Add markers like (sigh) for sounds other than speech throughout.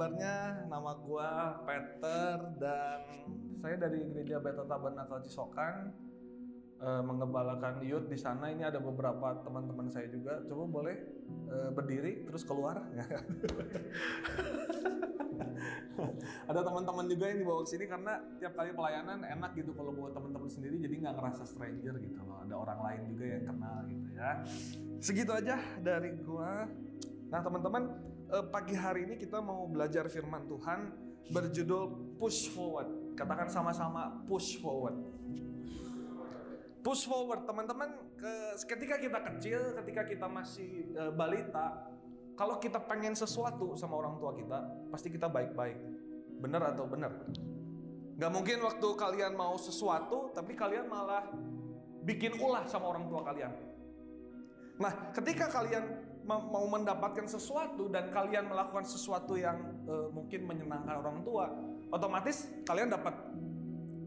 kabarnya? Nama gua Peter dan saya dari Gereja Beta Tabernakel Cisokan eh, mengembalakan youth di sana. Ini ada beberapa teman-teman saya juga. Coba boleh eh, berdiri terus keluar. (laughs) ada teman-teman juga yang dibawa ke sini karena tiap kali pelayanan enak gitu kalau bawa teman-teman sendiri jadi nggak ngerasa stranger gitu loh. Ada orang lain juga yang kenal gitu ya. Segitu aja dari gua. Nah teman-teman eh, pagi hari ini kita mau belajar firman Tuhan berjudul push forward. Katakan sama-sama push forward. Push forward teman-teman ke- ketika kita kecil, ketika kita masih eh, balita, kalau kita pengen sesuatu sama orang tua kita, pasti kita baik-baik. Bener atau bener? Gak mungkin waktu kalian mau sesuatu, tapi kalian malah bikin ulah sama orang tua kalian. Nah, ketika kalian mau mendapatkan sesuatu dan kalian melakukan sesuatu yang eh, mungkin menyenangkan orang tua, otomatis kalian dapat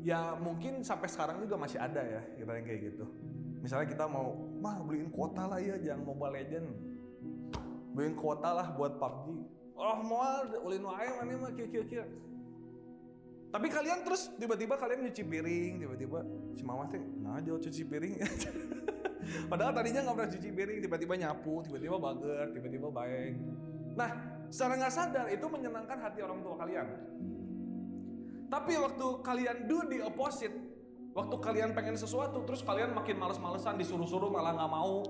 ya mungkin sampai sekarang juga masih ada ya kita yang kayak gitu. Misalnya kita mau, mah beliin kuota lah ya, jangan Mobile Legend. Beliin kuota lah buat PUBG. Oh mau ulin wae mana mah kira-kira. Tapi kalian terus tiba-tiba kalian nyuci piring, tiba-tiba si mama teh, nah jauh cuci piring. (laughs) Padahal tadinya nggak pernah cuci piring, tiba-tiba nyapu, tiba-tiba bager, tiba-tiba baik. Nah, secara nggak sadar itu menyenangkan hati orang tua kalian. Tapi waktu kalian do the opposite, waktu kalian pengen sesuatu, terus kalian makin males-malesan, disuruh-suruh malah nggak mau.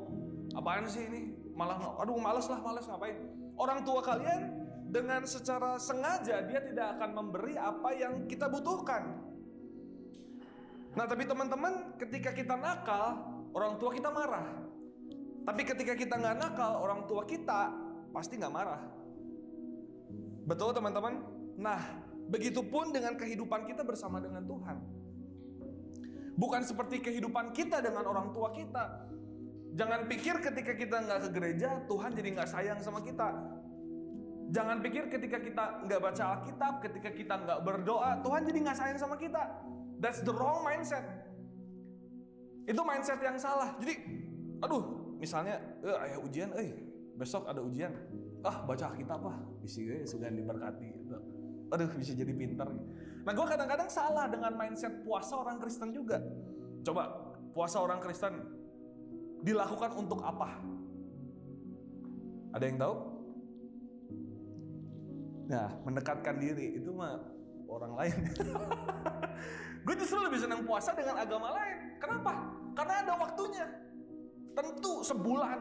Apaan sih ini? Malah, aduh males lah, males ngapain? Orang tua kalian dengan secara sengaja dia tidak akan memberi apa yang kita butuhkan. Nah tapi teman-teman ketika kita nakal orang tua kita marah. Tapi ketika kita nggak nakal orang tua kita pasti nggak marah. Betul teman-teman? Nah begitupun dengan kehidupan kita bersama dengan Tuhan. Bukan seperti kehidupan kita dengan orang tua kita. Jangan pikir ketika kita nggak ke gereja Tuhan jadi nggak sayang sama kita. Jangan pikir ketika kita nggak baca Alkitab, ketika kita nggak berdoa, Tuhan jadi nggak sayang sama kita. That's the wrong mindset. Itu mindset yang salah. Jadi, aduh, misalnya, eh, ayah ujian, eh, besok ada ujian. Ah, baca Alkitab ah, bisa gue suka diberkati. Gitu. Aduh, bisa jadi pinter. Nah, gue kadang-kadang salah dengan mindset puasa orang Kristen juga. Coba, puasa orang Kristen dilakukan untuk apa? Ada yang tahu? Nah, mendekatkan diri itu mah orang lain. (laughs) gue justru lebih senang puasa dengan agama lain. Kenapa? Karena ada waktunya. Tentu sebulan.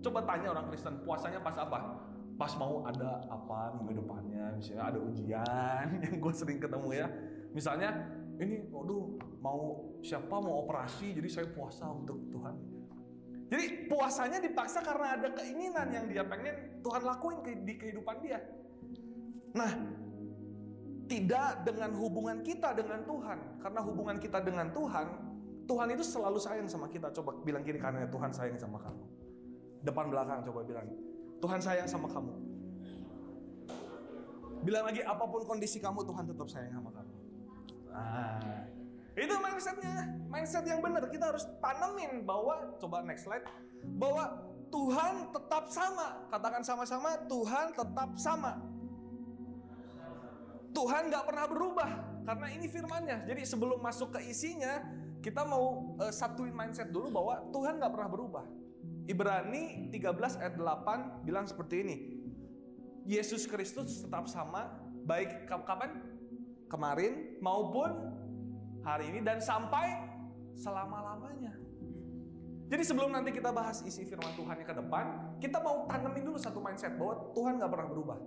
Coba tanya orang Kristen, puasanya pas apa? Pas mau ada apa minggu depannya, misalnya ada ujian (laughs) yang gue sering ketemu ya. Misalnya, ini, waduh, mau siapa mau operasi, jadi saya puasa untuk Tuhan. Jadi puasanya dipaksa karena ada keinginan yang dia pengen Tuhan lakuin di kehidupan dia. Nah, tidak dengan hubungan kita dengan Tuhan. Karena hubungan kita dengan Tuhan, Tuhan itu selalu sayang sama kita. Coba bilang kiri kanannya, Tuhan sayang sama kamu. Depan belakang coba bilang, Tuhan sayang sama kamu. Bilang lagi, apa pun kondisi kamu, Tuhan tetap sayang sama kamu. Nah, itu mindsetnya, mindset yang benar. Kita harus tanemin bahwa, coba next slide, bahwa Tuhan tetap sama. Katakan sama-sama, Tuhan tetap sama. Tuhan nggak pernah berubah karena ini firmannya. Jadi sebelum masuk ke isinya, kita mau eh, satuin mindset dulu bahwa Tuhan nggak pernah berubah. Ibrani 13 ayat 8 bilang seperti ini. Yesus Kristus tetap sama baik kap- kapan? Kemarin maupun hari ini dan sampai selama-lamanya. Jadi sebelum nanti kita bahas isi firman Tuhan yang ke depan, kita mau tanemin dulu satu mindset bahwa Tuhan nggak pernah berubah.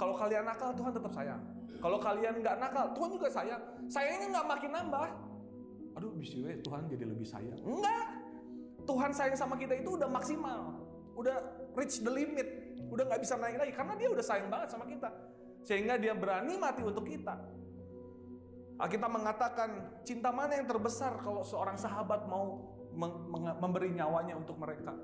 Kalau kalian nakal, Tuhan tetap sayang. Kalau kalian nggak nakal, Tuhan juga sayang. Sayangnya nggak makin nambah. Aduh, bisa we, Tuhan jadi lebih sayang. Enggak. Tuhan sayang sama kita itu udah maksimal. Udah reach the limit. Udah nggak bisa naik lagi. Karena dia udah sayang banget sama kita. Sehingga dia berani mati untuk kita. Alkitab mengatakan, cinta mana yang terbesar kalau seorang sahabat mau memberi nyawanya untuk mereka.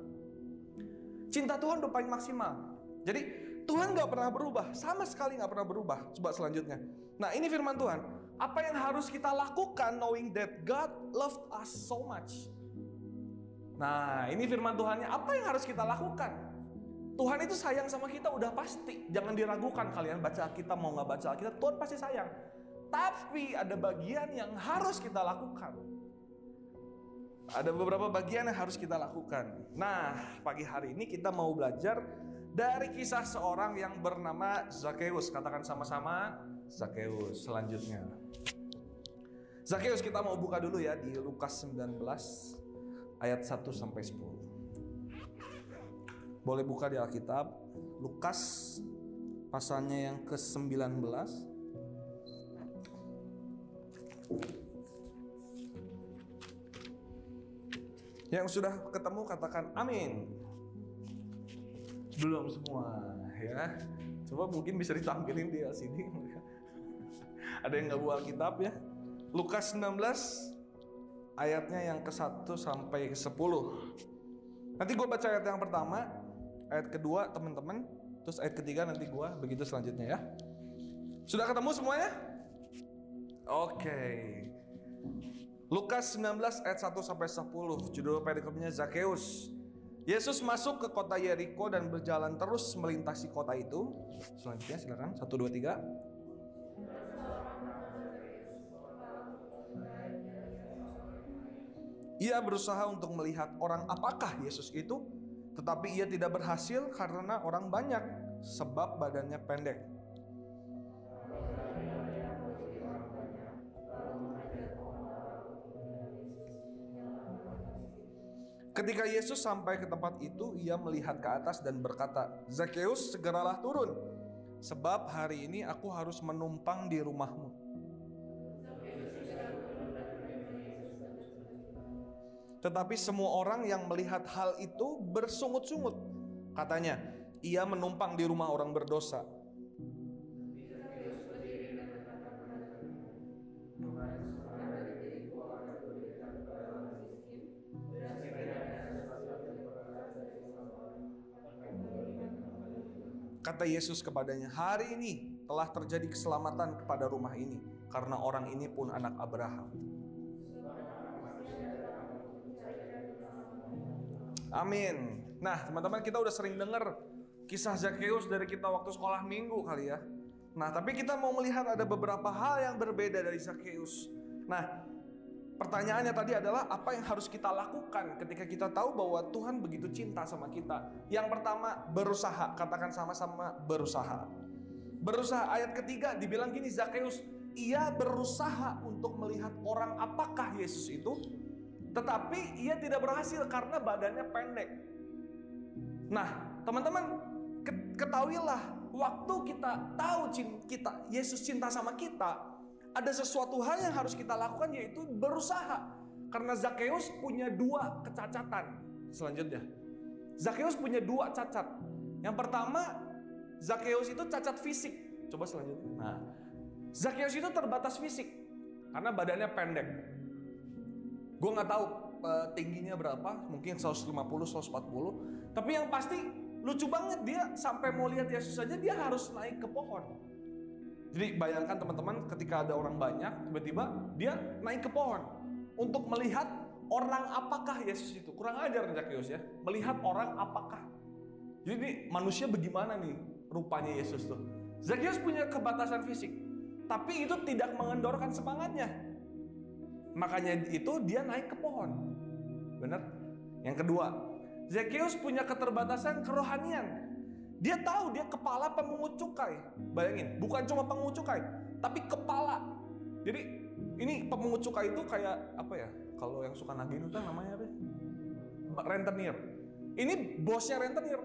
Cinta Tuhan udah paling maksimal. Jadi Tuhan nggak pernah berubah, sama sekali nggak pernah berubah. Coba selanjutnya. Nah ini firman Tuhan. Apa yang harus kita lakukan knowing that God loved us so much? Nah ini firman Tuhannya. Apa yang harus kita lakukan? Tuhan itu sayang sama kita udah pasti. Jangan diragukan kalian baca kita mau nggak baca kita, Tuhan pasti sayang. Tapi ada bagian yang harus kita lakukan. Ada beberapa bagian yang harus kita lakukan. Nah, pagi hari ini kita mau belajar dari kisah seorang yang bernama Zakheus. Katakan sama-sama Zakheus selanjutnya. Zakheus kita mau buka dulu ya di Lukas 19 ayat 1 sampai 10. Boleh buka di Alkitab Lukas pasalnya yang ke-19 Yang sudah ketemu katakan amin. Belum semua ya. Coba mungkin bisa ditampilin di sini. (laughs) Ada yang nggak buat kitab ya? Lukas 19 ayatnya yang ke-1 sampai ke-10. Nanti gue baca ayat yang pertama, ayat kedua teman-teman, terus ayat ketiga nanti gue begitu selanjutnya ya. Sudah ketemu semuanya? Oke. Lukas 19 ayat 1 sampai 10, judul perikopnya Zakheus. Yesus masuk ke kota Yeriko dan berjalan terus melintasi kota itu. Selanjutnya silakan 1 2 3. Ia berusaha untuk melihat orang apakah Yesus itu, tetapi ia tidak berhasil karena orang banyak, sebab badannya pendek. Ketika Yesus sampai ke tempat itu, ia melihat ke atas dan berkata, "Zakheus, segeralah turun, sebab hari ini aku harus menumpang di rumahmu." Tetapi semua orang yang melihat hal itu bersungut-sungut. Katanya, ia menumpang di rumah orang berdosa. Kata Yesus kepadanya, "Hari ini telah terjadi keselamatan kepada rumah ini, karena orang ini pun anak Abraham." Amin. Nah, teman-teman, kita udah sering dengar kisah Zakheus dari kita waktu sekolah minggu kali ya. Nah, tapi kita mau melihat ada beberapa hal yang berbeda dari Zakheus. Nah, pertanyaannya tadi adalah apa yang harus kita lakukan ketika kita tahu bahwa Tuhan begitu cinta sama kita. Yang pertama, berusaha. Katakan sama-sama berusaha. Berusaha ayat ketiga dibilang gini Zakheus, ia berusaha untuk melihat orang apakah Yesus itu, tetapi ia tidak berhasil karena badannya pendek. Nah, teman-teman, ketahuilah waktu kita tahu kita Yesus cinta sama kita, ada sesuatu hal yang harus kita lakukan yaitu berusaha. Karena Zakheus punya dua kecacatan. Selanjutnya, Zakheus punya dua cacat. Yang pertama, Zakheus itu cacat fisik. Coba selanjutnya. Nah, Zakheus itu terbatas fisik karena badannya pendek. Gue nggak tahu uh, tingginya berapa, mungkin 150, 140. Tapi yang pasti lucu banget dia sampai mau lihat Yesus saja dia harus naik ke pohon. Jadi bayangkan teman-teman ketika ada orang banyak tiba-tiba dia naik ke pohon untuk melihat orang apakah Yesus itu. Kurang ajar Zakheus ya, melihat orang apakah. Jadi ini manusia bagaimana nih rupanya Yesus tuh. Zakheus punya kebatasan fisik, tapi itu tidak mengendorkan semangatnya. Makanya itu dia naik ke pohon. Benar? Yang kedua, Zakheus punya keterbatasan kerohanian. Dia tahu dia kepala pemungut cukai. Bayangin, bukan cuma pemungut cukai, tapi kepala. Jadi ini pemungut cukai itu kayak apa ya? Kalau yang suka nagih itu namanya apa? Rentenir. Ini bosnya rentenir.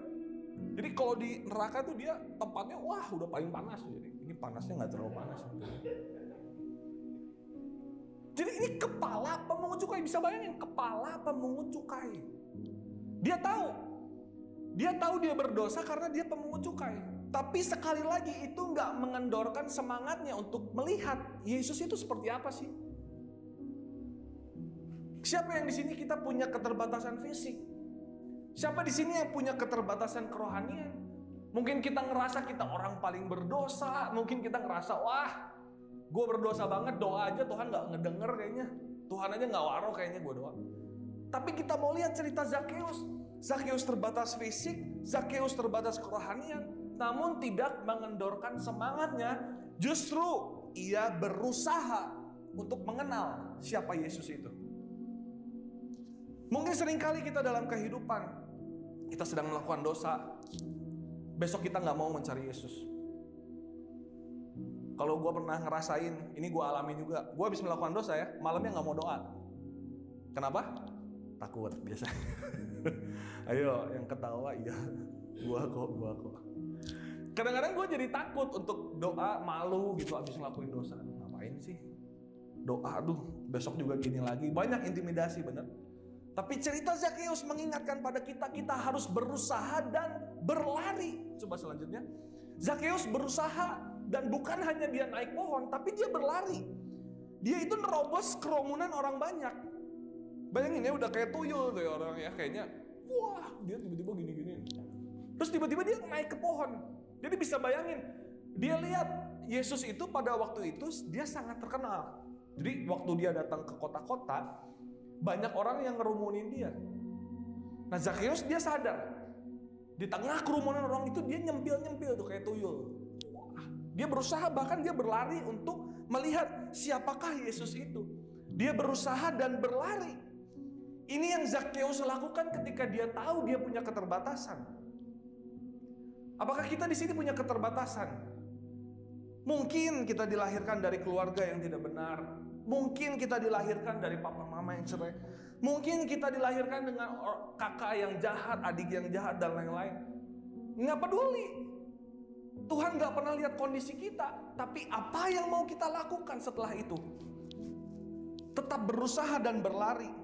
Jadi kalau di neraka tuh dia tempatnya wah udah paling panas. Jadi ini panasnya nggak terlalu panas. Jadi ini kepala pemungut cukai bisa bayangin kepala pemungut cukai. Dia tahu, dia tahu dia berdosa karena dia pemungut cukai. Tapi sekali lagi itu nggak mengendorkan semangatnya untuk melihat Yesus itu seperti apa sih. Siapa yang di sini kita punya keterbatasan fisik? Siapa di sini yang punya keterbatasan kerohanian? Mungkin kita ngerasa kita orang paling berdosa, mungkin kita ngerasa wah gue berdosa banget doa aja Tuhan nggak ngedenger kayaknya Tuhan aja nggak waro kayaknya gue doa tapi kita mau lihat cerita Zakheus Zakheus terbatas fisik, Zakheus terbatas kerohanian, namun tidak mengendorkan semangatnya. Justru ia berusaha untuk mengenal siapa Yesus itu. Mungkin sering kali kita dalam kehidupan, kita sedang melakukan dosa, besok kita nggak mau mencari Yesus. Kalau gue pernah ngerasain, ini gue alami juga. Gue habis melakukan dosa ya, malamnya nggak mau doa. Kenapa? Takut biasa. (laughs) Ayo, yang ketawa iya. Gua kok, gua kok. Kadang-kadang gue jadi takut untuk doa, malu gitu abis ngelakuin dosa. Aduh, ngapain sih? Doa, aduh, besok juga gini lagi. Banyak intimidasi, bener. Tapi cerita Zakheus mengingatkan pada kita, kita harus berusaha dan berlari. Coba selanjutnya. Zakheus berusaha dan bukan hanya dia naik pohon, tapi dia berlari. Dia itu nerobos kerumunan orang banyak. Bayangin ya udah kayak tuyul tuh ya orang ya kayaknya wah dia tiba-tiba gini-gini. Terus tiba-tiba dia naik ke pohon. Jadi bisa bayangin dia lihat Yesus itu pada waktu itu dia sangat terkenal. Jadi waktu dia datang ke kota-kota banyak orang yang ngerumunin dia. Nah Zakheus dia sadar di tengah kerumunan orang itu dia nyempil-nyempil tuh kayak tuyul. Dia berusaha bahkan dia berlari untuk melihat siapakah Yesus itu. Dia berusaha dan berlari ini yang Zakheus lakukan ketika dia tahu dia punya keterbatasan. Apakah kita di sini punya keterbatasan? Mungkin kita dilahirkan dari keluarga yang tidak benar. Mungkin kita dilahirkan dari papa mama yang cerai. Mungkin kita dilahirkan dengan kakak yang jahat, adik yang jahat dan lain-lain. Nggak peduli. Tuhan nggak pernah lihat kondisi kita. Tapi apa yang mau kita lakukan setelah itu? Tetap berusaha dan berlari.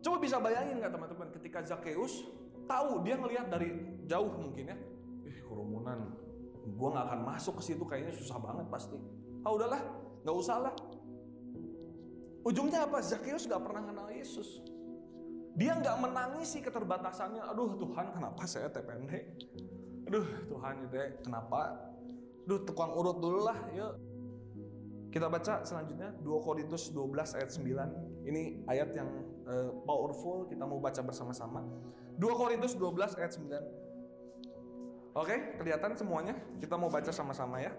Coba bisa bayangin nggak teman-teman ketika Zakheus tahu dia ngelihat dari jauh mungkin ya, ih kerumunan, gue nggak akan masuk ke situ kayaknya susah banget pasti. Ah udahlah, nggak usah lah. Ujungnya apa? Zakheus nggak pernah kenal Yesus. Dia nggak menangisi keterbatasannya. Aduh Tuhan, kenapa saya TPND? Aduh Tuhan itu kenapa? Aduh tukang urut dulu lah, yuk. Kita baca selanjutnya 2 Korintus 12 ayat 9. Ini ayat yang uh, powerful, kita mau baca bersama-sama. 2 Korintus 12 ayat 9. Oke, kelihatan semuanya? Kita mau baca sama-sama ya.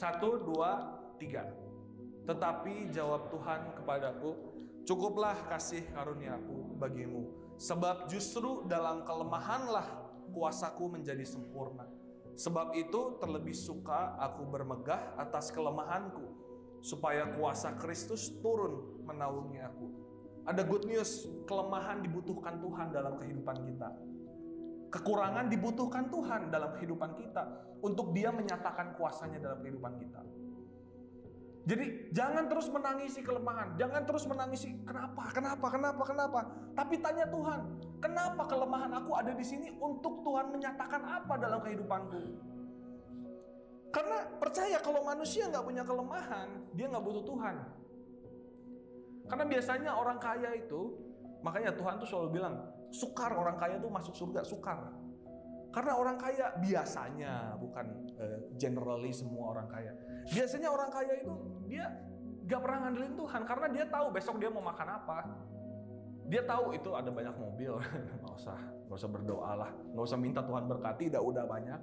Satu, dua, tiga. Tetapi jawab Tuhan kepadaku, cukuplah kasih karuniaku bagimu. Sebab justru dalam kelemahanlah kuasaku menjadi sempurna. Sebab itu terlebih suka aku bermegah atas kelemahanku, supaya kuasa Kristus turun menaungi aku. Ada good news, kelemahan dibutuhkan Tuhan dalam kehidupan kita. Kekurangan dibutuhkan Tuhan dalam kehidupan kita untuk Dia menyatakan kuasanya dalam kehidupan kita. Jadi jangan terus menangisi kelemahan, jangan terus menangisi kenapa, kenapa, kenapa, kenapa. Tapi tanya Tuhan, kenapa kelemahan aku ada di sini untuk Tuhan menyatakan apa dalam kehidupanku? Karena percaya kalau manusia nggak punya kelemahan, dia nggak butuh Tuhan. Karena biasanya orang kaya itu, makanya Tuhan tuh selalu bilang, sukar orang kaya tuh masuk surga, sukar. Karena orang kaya biasanya, bukan uh, generally semua orang kaya. Biasanya orang kaya itu dia gak pernah ngandelin Tuhan karena dia tahu besok dia mau makan apa. Dia tahu itu ada banyak mobil, (laughs) nggak usah, nggak usah berdoa lah, nggak usah minta Tuhan berkati, udah udah banyak.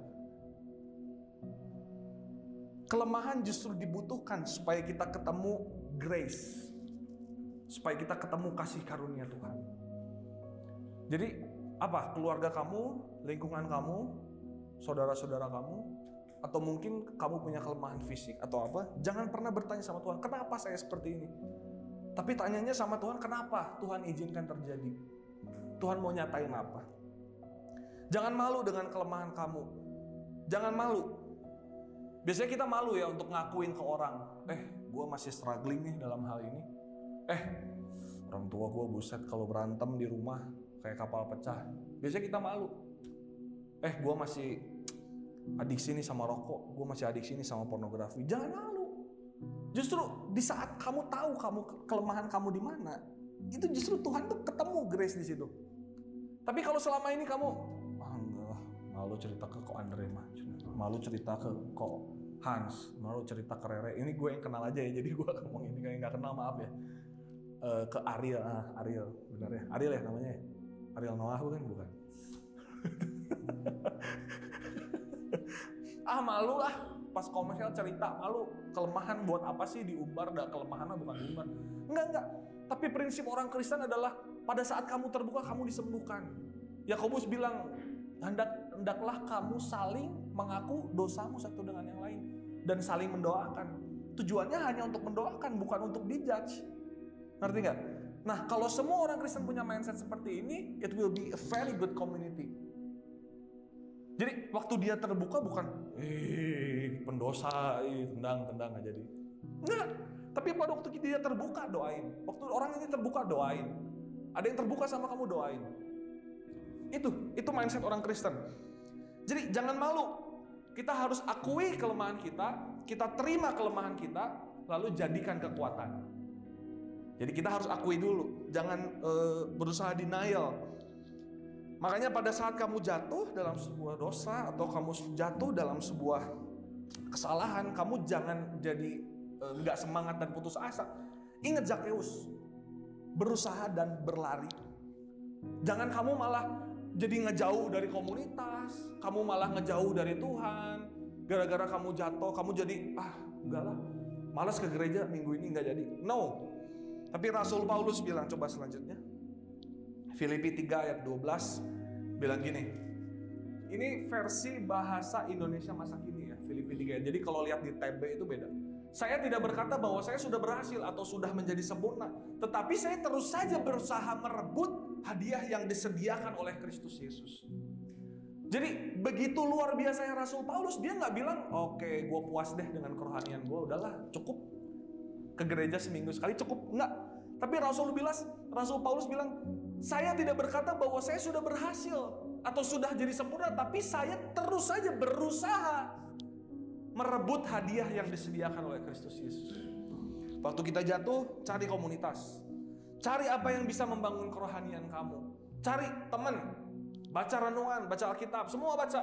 Kelemahan justru dibutuhkan supaya kita ketemu grace supaya kita ketemu kasih karunia Tuhan. Jadi apa? Keluarga kamu, lingkungan kamu, saudara-saudara kamu, atau mungkin kamu punya kelemahan fisik atau apa? Jangan pernah bertanya sama Tuhan, kenapa saya seperti ini? Tapi tanyanya sama Tuhan, kenapa Tuhan izinkan terjadi? Tuhan mau nyatain apa? Jangan malu dengan kelemahan kamu. Jangan malu. Biasanya kita malu ya untuk ngakuin ke orang, eh gue masih struggling nih dalam hal ini eh orang tua gue buset kalau berantem di rumah kayak kapal pecah. Biasanya kita malu. Eh gue masih adiksi nih sama rokok gue masih adiksi nih sama pornografi. Jangan malu. Justru di saat kamu tahu kamu kelemahan kamu di mana itu justru Tuhan tuh ketemu grace di situ. Tapi kalau selama ini kamu ah enggak malu cerita ke kok Andre mah malu cerita ke kok Hans malu cerita ke Rere. Ini gue yang kenal aja ya jadi gue (laughs) ngomong ini kayak nggak kenal maaf ya uh, ke Ariel, ah, Ariel, benar ya, Ariel ya namanya ya, Ariel Noah bukan? Bukan. (laughs) ah malu lah. Pas komersial cerita malu. Kelemahan buat apa sih diumbar dah kelemahan bukan diumbar enggak enggak. Tapi prinsip orang Kristen adalah pada saat kamu terbuka kamu disembuhkan. Yakobus bilang hendak hendaklah kamu saling mengaku dosamu satu dengan yang lain dan saling mendoakan. Tujuannya hanya untuk mendoakan bukan untuk dijudge ngerti nggak nah kalau semua orang Kristen punya mindset seperti ini it will be a very good community jadi waktu dia terbuka bukan, eh pendosa, eh tendang tendang aja jadi. Enggak. Tapi pada waktu dia terbuka doain. Waktu orang ini terbuka doain. Ada yang terbuka sama kamu doain. Itu, itu mindset orang Kristen. Jadi jangan malu. Kita harus akui kelemahan kita, kita terima kelemahan kita, lalu jadikan kekuatan. Jadi kita harus akui dulu, jangan uh, berusaha denial. Makanya pada saat kamu jatuh dalam sebuah dosa atau kamu jatuh dalam sebuah kesalahan, kamu jangan jadi eh, nggak e, semangat dan putus asa. Ingat Zakheus, berusaha dan berlari. Jangan kamu malah jadi ngejauh dari komunitas, kamu malah ngejauh dari Tuhan. Gara-gara kamu jatuh, kamu jadi ah enggak lah, malas ke gereja minggu ini nggak jadi. No. Tapi Rasul Paulus bilang coba selanjutnya. Filipi 3 ayat 12 bilang gini. Ini versi bahasa Indonesia masa kini ya, Filipi 3. Jadi kalau lihat di TB itu beda. Saya tidak berkata bahwa saya sudah berhasil atau sudah menjadi sempurna, tetapi saya terus saja berusaha merebut hadiah yang disediakan oleh Kristus Yesus. Jadi begitu luar biasa yang Rasul Paulus, dia nggak bilang, oke, okay, gue puas deh dengan kerohanian gue, udahlah cukup ke gereja seminggu sekali cukup, nggak. Tapi Rasul bilang, Rasul Paulus bilang, saya tidak berkata bahwa saya sudah berhasil atau sudah jadi sempurna, tapi saya terus saja berusaha merebut hadiah yang disediakan oleh Kristus Yesus. Waktu kita jatuh, cari komunitas. Cari apa yang bisa membangun kerohanian kamu. Cari teman, baca renungan, baca Alkitab, semua baca.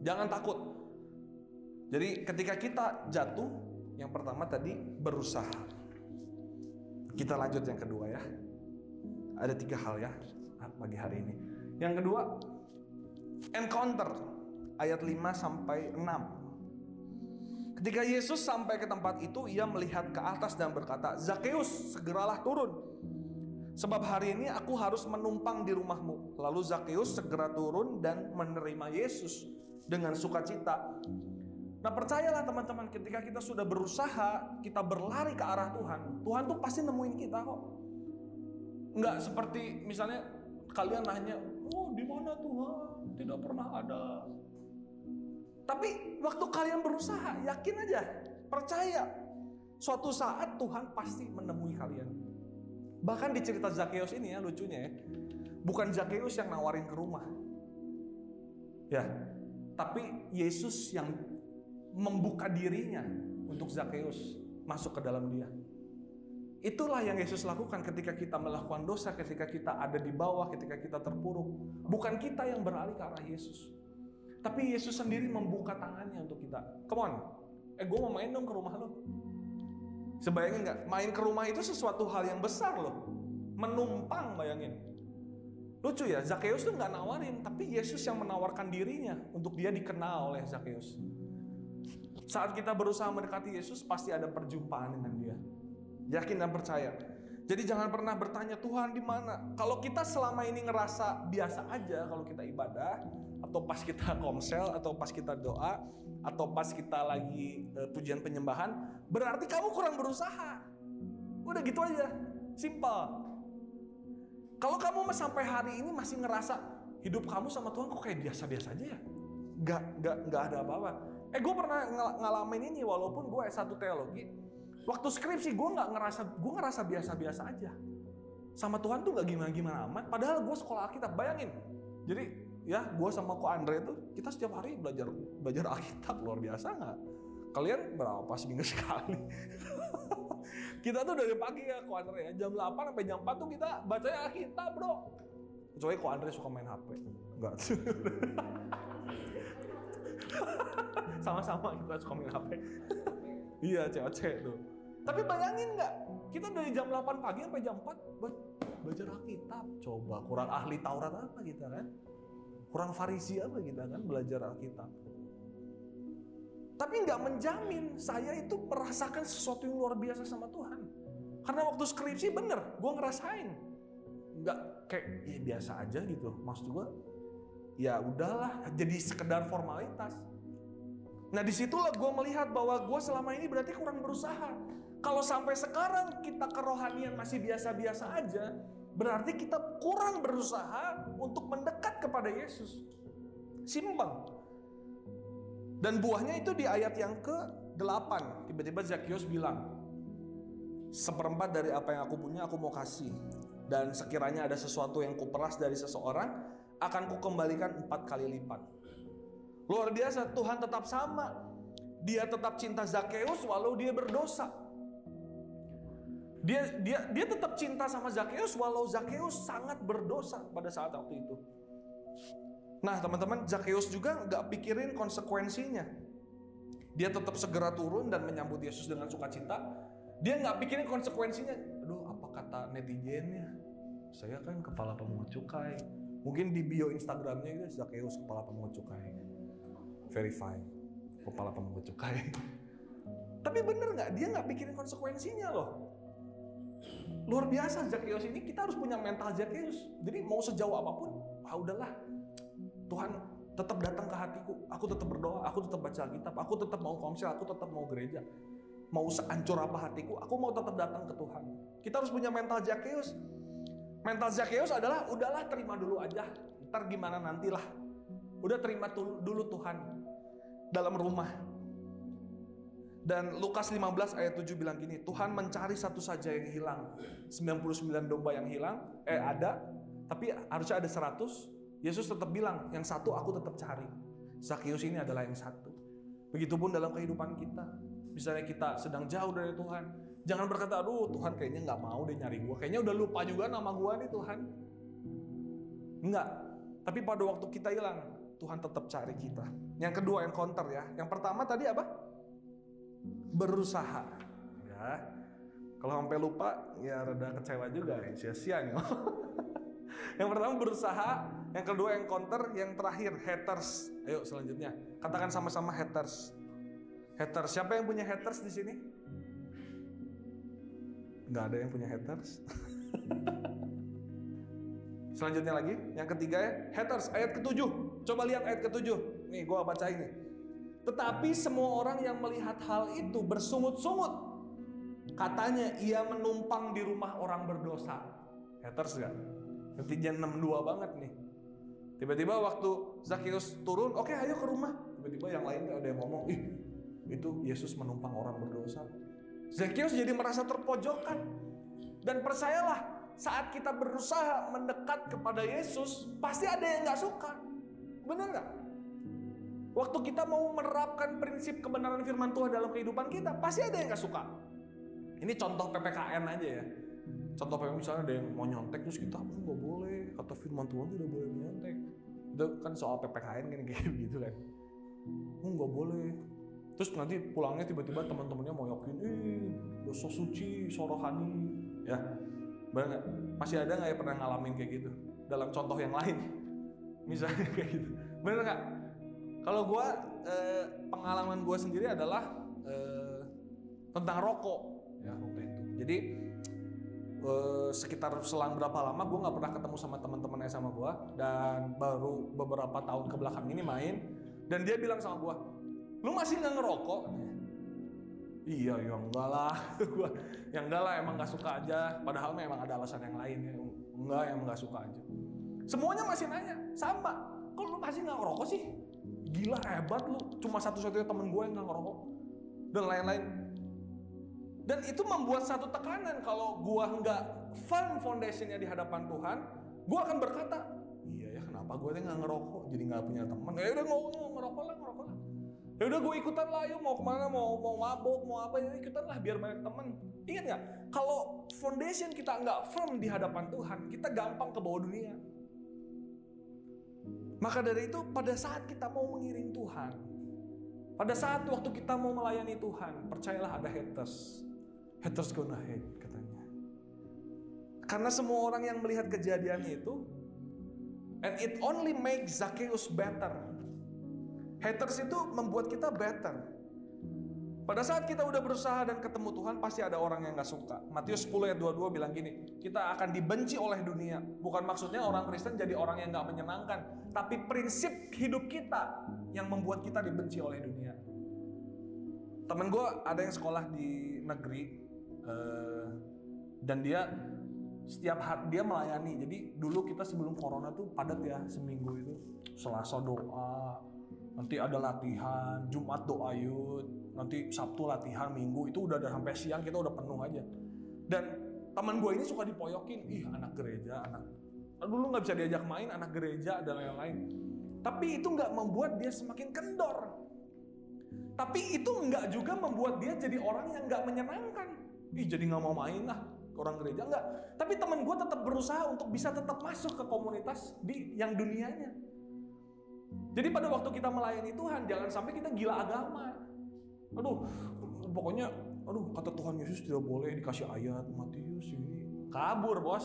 Jangan takut. Jadi ketika kita jatuh, yang pertama tadi berusaha. Kita lanjut yang kedua ya. Ada tiga hal ya pagi hari ini. Yang kedua, encounter ayat 5 sampai 6. Ketika Yesus sampai ke tempat itu, ia melihat ke atas dan berkata, "Zakheus, segeralah turun. Sebab hari ini aku harus menumpang di rumahmu." Lalu Zakheus segera turun dan menerima Yesus dengan sukacita. Nah percayalah teman-teman ketika kita sudah berusaha, kita berlari ke arah Tuhan, Tuhan tuh pasti nemuin kita kok nggak seperti misalnya kalian nanya, oh di mana Tuhan? Tidak pernah ada. Tapi waktu kalian berusaha, yakin aja, percaya. Suatu saat Tuhan pasti menemui kalian. Bahkan di cerita Zakheus ini ya lucunya ya, bukan Zakheus yang nawarin ke rumah. Ya, tapi Yesus yang membuka dirinya untuk Zakheus masuk ke dalam dia. Itulah yang Yesus lakukan ketika kita melakukan dosa, ketika kita ada di bawah, ketika kita terpuruk. Bukan kita yang beralih ke arah Yesus. Tapi Yesus sendiri membuka tangannya untuk kita. Come on, eh gue mau main dong ke rumah lo. Sebayangin nggak? Main ke rumah itu sesuatu hal yang besar loh. Menumpang bayangin. Lucu ya, Zakheus tuh nggak nawarin, tapi Yesus yang menawarkan dirinya untuk dia dikenal oleh Zakheus. Saat kita berusaha mendekati Yesus, pasti ada perjumpaan dengan dia. Yakin dan percaya. Jadi jangan pernah bertanya Tuhan di mana. Kalau kita selama ini ngerasa biasa aja kalau kita ibadah atau pas kita komsel atau pas kita doa atau pas kita lagi uh, pujian penyembahan, berarti kamu kurang berusaha. Udah gitu aja. Simple. Kalau kamu sampai hari ini masih ngerasa hidup kamu sama Tuhan kok kayak biasa-biasa aja ya? Gak, gak, gak ada apa-apa. Eh gue pernah ng ngalamin ini walaupun gue S1 teologi Waktu skripsi gue nggak ngerasa gue ngerasa biasa-biasa aja. Sama Tuhan tuh nggak gimana-gimana amat. Padahal gue sekolah Alkitab. Bayangin. Jadi ya gue sama ko Andre tuh kita setiap hari belajar belajar Alkitab luar biasa nggak? Kalian berapa seminggu (laughs) sekali? kita tuh dari pagi ya ko Andre ya jam 8 sampai jam 4 tuh kita bacanya Alkitab bro. Kecuali ko Andre suka main HP. Enggak. (laughs) Sama-sama kita suka main HP. (laughs) iya cewek-cewek tuh. Tapi bayangin nggak, kita dari jam 8 pagi sampai jam 4 baca Alkitab. Coba kurang ahli Taurat apa kita kan? Kurang farisi apa kita kan belajar Alkitab. Tapi nggak menjamin saya itu merasakan sesuatu yang luar biasa sama Tuhan. Karena waktu skripsi bener, gue ngerasain. Nggak kayak ya biasa aja gitu. Maksud gue, ya udahlah, jadi sekedar formalitas. Nah di situlah gue melihat bahwa gue selama ini berarti kurang berusaha. Kalau sampai sekarang kita kerohanian masih biasa-biasa aja, berarti kita kurang berusaha untuk mendekat kepada Yesus. Simpel. Dan buahnya itu di ayat yang ke-8. Tiba-tiba Zakius bilang, seperempat dari apa yang aku punya aku mau kasih. Dan sekiranya ada sesuatu yang kuperas dari seseorang, akan kukembalikan empat kali lipat. Luar biasa, Tuhan tetap sama. Dia tetap cinta Zakeus walau dia berdosa. Dia dia dia tetap cinta sama Zakeus walau Zakeus sangat berdosa pada saat waktu itu. Nah teman-teman, Zakheus juga nggak pikirin konsekuensinya. Dia tetap segera turun dan menyambut Yesus dengan sukacita. Dia nggak pikirin konsekuensinya. Aduh, apa kata netizennya? Saya kan kepala pemungut cukai. Mungkin di bio Instagramnya itu Zakheus kepala pemungut cukai. Verify kepala pemungut cukai. Tapi bener nggak? Dia nggak pikirin konsekuensinya loh. Luar biasa Zakheus ini kita harus punya mental Zakheus. Jadi mau sejauh apa pun, ah udahlah Tuhan tetap datang ke hatiku. Aku tetap berdoa, aku tetap baca Alkitab, aku tetap mau komsel, aku tetap mau gereja. Mau seancur apa hatiku, aku mau tetap datang ke Tuhan. Kita harus punya mental Zakheus. Mental Zakheus adalah udahlah terima dulu aja. Ntar gimana nantilah. Udah terima dulu Tuhan dalam rumah. Dan Lukas 15 ayat 7 bilang gini, Tuhan mencari satu saja yang hilang. 99 domba yang hilang, eh ada, tapi harusnya ada 100, Yesus tetap bilang, yang satu aku tetap cari. Zakheus ini adalah yang satu. Begitupun dalam kehidupan kita. Misalnya kita sedang jauh dari Tuhan. Jangan berkata, aduh Tuhan kayaknya nggak mau deh nyari gue. Kayaknya udah lupa juga nama gue nih Tuhan. Enggak. Tapi pada waktu kita hilang, Tuhan tetap cari kita. Yang kedua yang counter ya. Yang pertama tadi apa? Berusaha. Ya. Kalau sampai lupa, ya rada kecewa juga ya. Sia-sia nih. (laughs) yang pertama berusaha, yang kedua yang counter, yang terakhir haters. Ayo selanjutnya, katakan sama-sama haters. Haters, siapa yang punya haters di sini? Gak ada yang punya haters. (laughs) Selanjutnya lagi, yang ketiga ya, haters, ayat ketujuh. Coba lihat ayat ketujuh. Nih, gua baca ini. Tetapi semua orang yang melihat hal itu bersungut-sungut. Katanya ia menumpang di rumah orang berdosa. Haters gak? Ketijan 62 banget nih. Tiba-tiba waktu Zakheus turun, oke okay, ayo ke rumah. Tiba-tiba yang lain ada yang ngomong, ih itu Yesus menumpang orang berdosa. Zakheus jadi merasa terpojokkan. Dan percayalah, saat kita berusaha mendekat kepada Yesus, pasti ada yang nggak suka. Benar nggak? Waktu kita mau menerapkan prinsip kebenaran firman Tuhan dalam kehidupan kita, pasti ada yang nggak suka. Ini contoh PPKN aja ya. Contoh kayak misalnya ada yang mau nyontek terus kita aku nggak boleh kata firman Tuhan tidak boleh nyontek. Itu kan soal PPKN kan (laughs) kayak gitu kan. Oh nggak boleh. Terus nanti pulangnya tiba-tiba teman-temannya mau yakin, eh dosa suci, sorohani, ya. Benar Masih ada nggak ya pernah ngalamin kayak gitu? Dalam contoh yang lain, misalnya (laughs) kayak gitu. Bener nggak? Kalau gue eh, pengalaman gue sendiri adalah eh, tentang rokok, ya waktu itu. Jadi uh, sekitar selang berapa lama gue nggak pernah ketemu sama teman-temannya sama gue dan baru beberapa tahun ke belakang ini main. Dan dia bilang sama gue lu masih nggak ngerokok? Iya ya enggak lah. (laughs) Gue yang enggak lah emang nggak suka aja. Padahal memang ada alasan yang lain ya. Enggak emang nggak suka aja. Semuanya masih nanya sama kok lu masih nggak ngerokok sih gila hebat lu cuma satu-satunya temen gue yang nggak ngerokok dan lain-lain dan itu membuat satu tekanan kalau gua nggak firm foundationnya di hadapan Tuhan, gua akan berkata, iya ya kenapa gue nggak ngerokok, jadi nggak punya teman. Ya udah mau ngerokok lah, ngerokok lah. Ya udah gue ikutan lah, yuk mau ke mana, mau mau mabuk, mau apa ya ikutan lah biar banyak teman. Ingat nggak? Kalau foundation kita nggak firm di hadapan Tuhan, kita gampang ke bawah dunia. Maka dari itu pada saat kita mau mengiring Tuhan, pada saat waktu kita mau melayani Tuhan, percayalah ada haters, haters gonna hate katanya. Karena semua orang yang melihat kejadian itu, And it only makes Zacchaeus better. Haters itu membuat kita better. Pada saat kita udah berusaha dan ketemu Tuhan, pasti ada orang yang gak suka. Matius 10 ayat 22 bilang gini, kita akan dibenci oleh dunia. Bukan maksudnya orang Kristen jadi orang yang gak menyenangkan. Tapi prinsip hidup kita yang membuat kita dibenci oleh dunia. Temen gue ada yang sekolah di negeri, uh, dan dia setiap hari dia melayani. Jadi dulu kita sebelum corona tuh padat ya seminggu itu. Selasa doa, nanti ada latihan, Jumat doa yud, nanti Sabtu latihan Minggu itu udah ada sampai siang kita udah penuh aja. Dan teman gue ini suka dipoyokin ih anak gereja anak dulu nggak bisa diajak main anak gereja dan lain-lain. Tapi itu nggak membuat dia semakin kendor. Tapi itu nggak juga membuat dia jadi orang yang nggak menyenangkan. Ih jadi nggak mau main lah orang gereja. Nggak. Tapi teman gue tetap berusaha untuk bisa tetap masuk ke komunitas di yang dunianya jadi pada waktu kita melayani Tuhan jangan sampai kita gila agama. Aduh pokoknya aduh kata Tuhan Yesus tidak boleh dikasih ayat Matius ini. Kabur bos.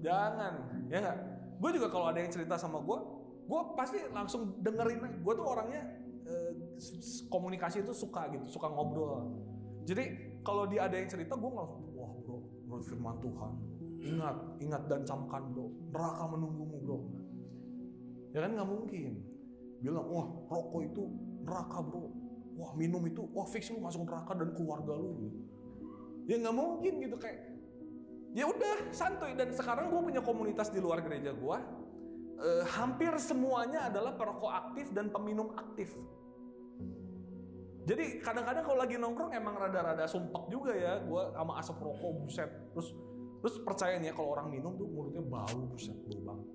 Jangan ya nggak? Gue juga kalau ada yang cerita sama gue gue pasti langsung dengerin gue tuh orangnya eh, komunikasi itu suka gitu suka ngobrol. Jadi kalau dia ada yang cerita gue langsung wah bro menurut firman Tuhan. Ingat ingat dan camkan bro. Neraka menunggumu bro ya kan nggak mungkin. Bilang wah rokok itu neraka bro. Wah minum itu wah fix lu masuk neraka dan keluarga lu. Gitu. ya nggak mungkin gitu kayak ya udah santuy. Dan sekarang gue punya komunitas di luar gereja gue eh, hampir semuanya adalah perokok aktif dan peminum aktif. Jadi kadang-kadang kalau lagi nongkrong emang rada-rada sumpek juga ya gue sama asap rokok buset. Terus terus percaya nih ya kalau orang minum tuh mulutnya bau buset bau banget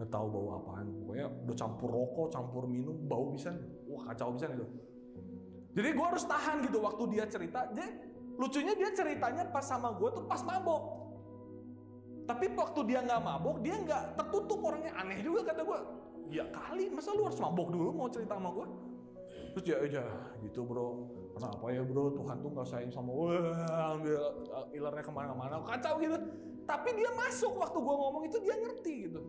nggak tahu bau apaan pokoknya udah campur rokok campur minum bau bisa. Wah kacau bisa itu jadi gue harus tahan gitu waktu dia cerita. Jadi lucunya dia ceritanya pas sama gue tuh pas mabok. Tapi waktu dia nggak mabok dia nggak tertutup orangnya. Aneh juga kata gue ya kali masa lu harus mabok dulu mau cerita sama gue terus ya aja gitu bro. Kenapa ya bro? Tuhan tuh nggak sayang sama gue ambil uh, ilernya ke mana-mana. Kacau gitu. Tapi dia masuk waktu gue ngomong itu dia ngerti gitu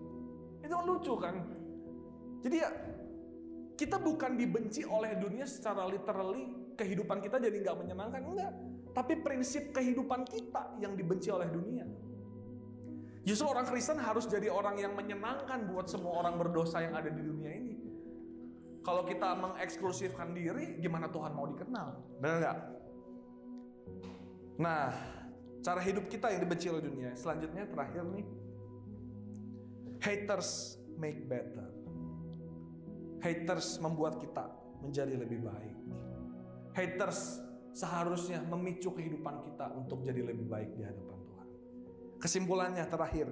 itu kan lucu kan? Jadi ya kita bukan dibenci oleh dunia secara literally kehidupan kita jadi nggak menyenangkan enggak. Tapi prinsip kehidupan kita yang dibenci oleh dunia. Justru orang Kristen harus jadi orang yang menyenangkan buat semua orang berdosa yang ada di dunia ini. Kalau kita mengeksklusifkan diri gimana Tuhan mau dikenal? Benar nggak? Nah cara hidup kita yang dibenci oleh dunia. Selanjutnya terakhir nih Haters make better. Haters membuat kita menjadi lebih baik. Haters seharusnya memicu kehidupan kita untuk jadi lebih baik di hadapan Tuhan. Kesimpulannya terakhir,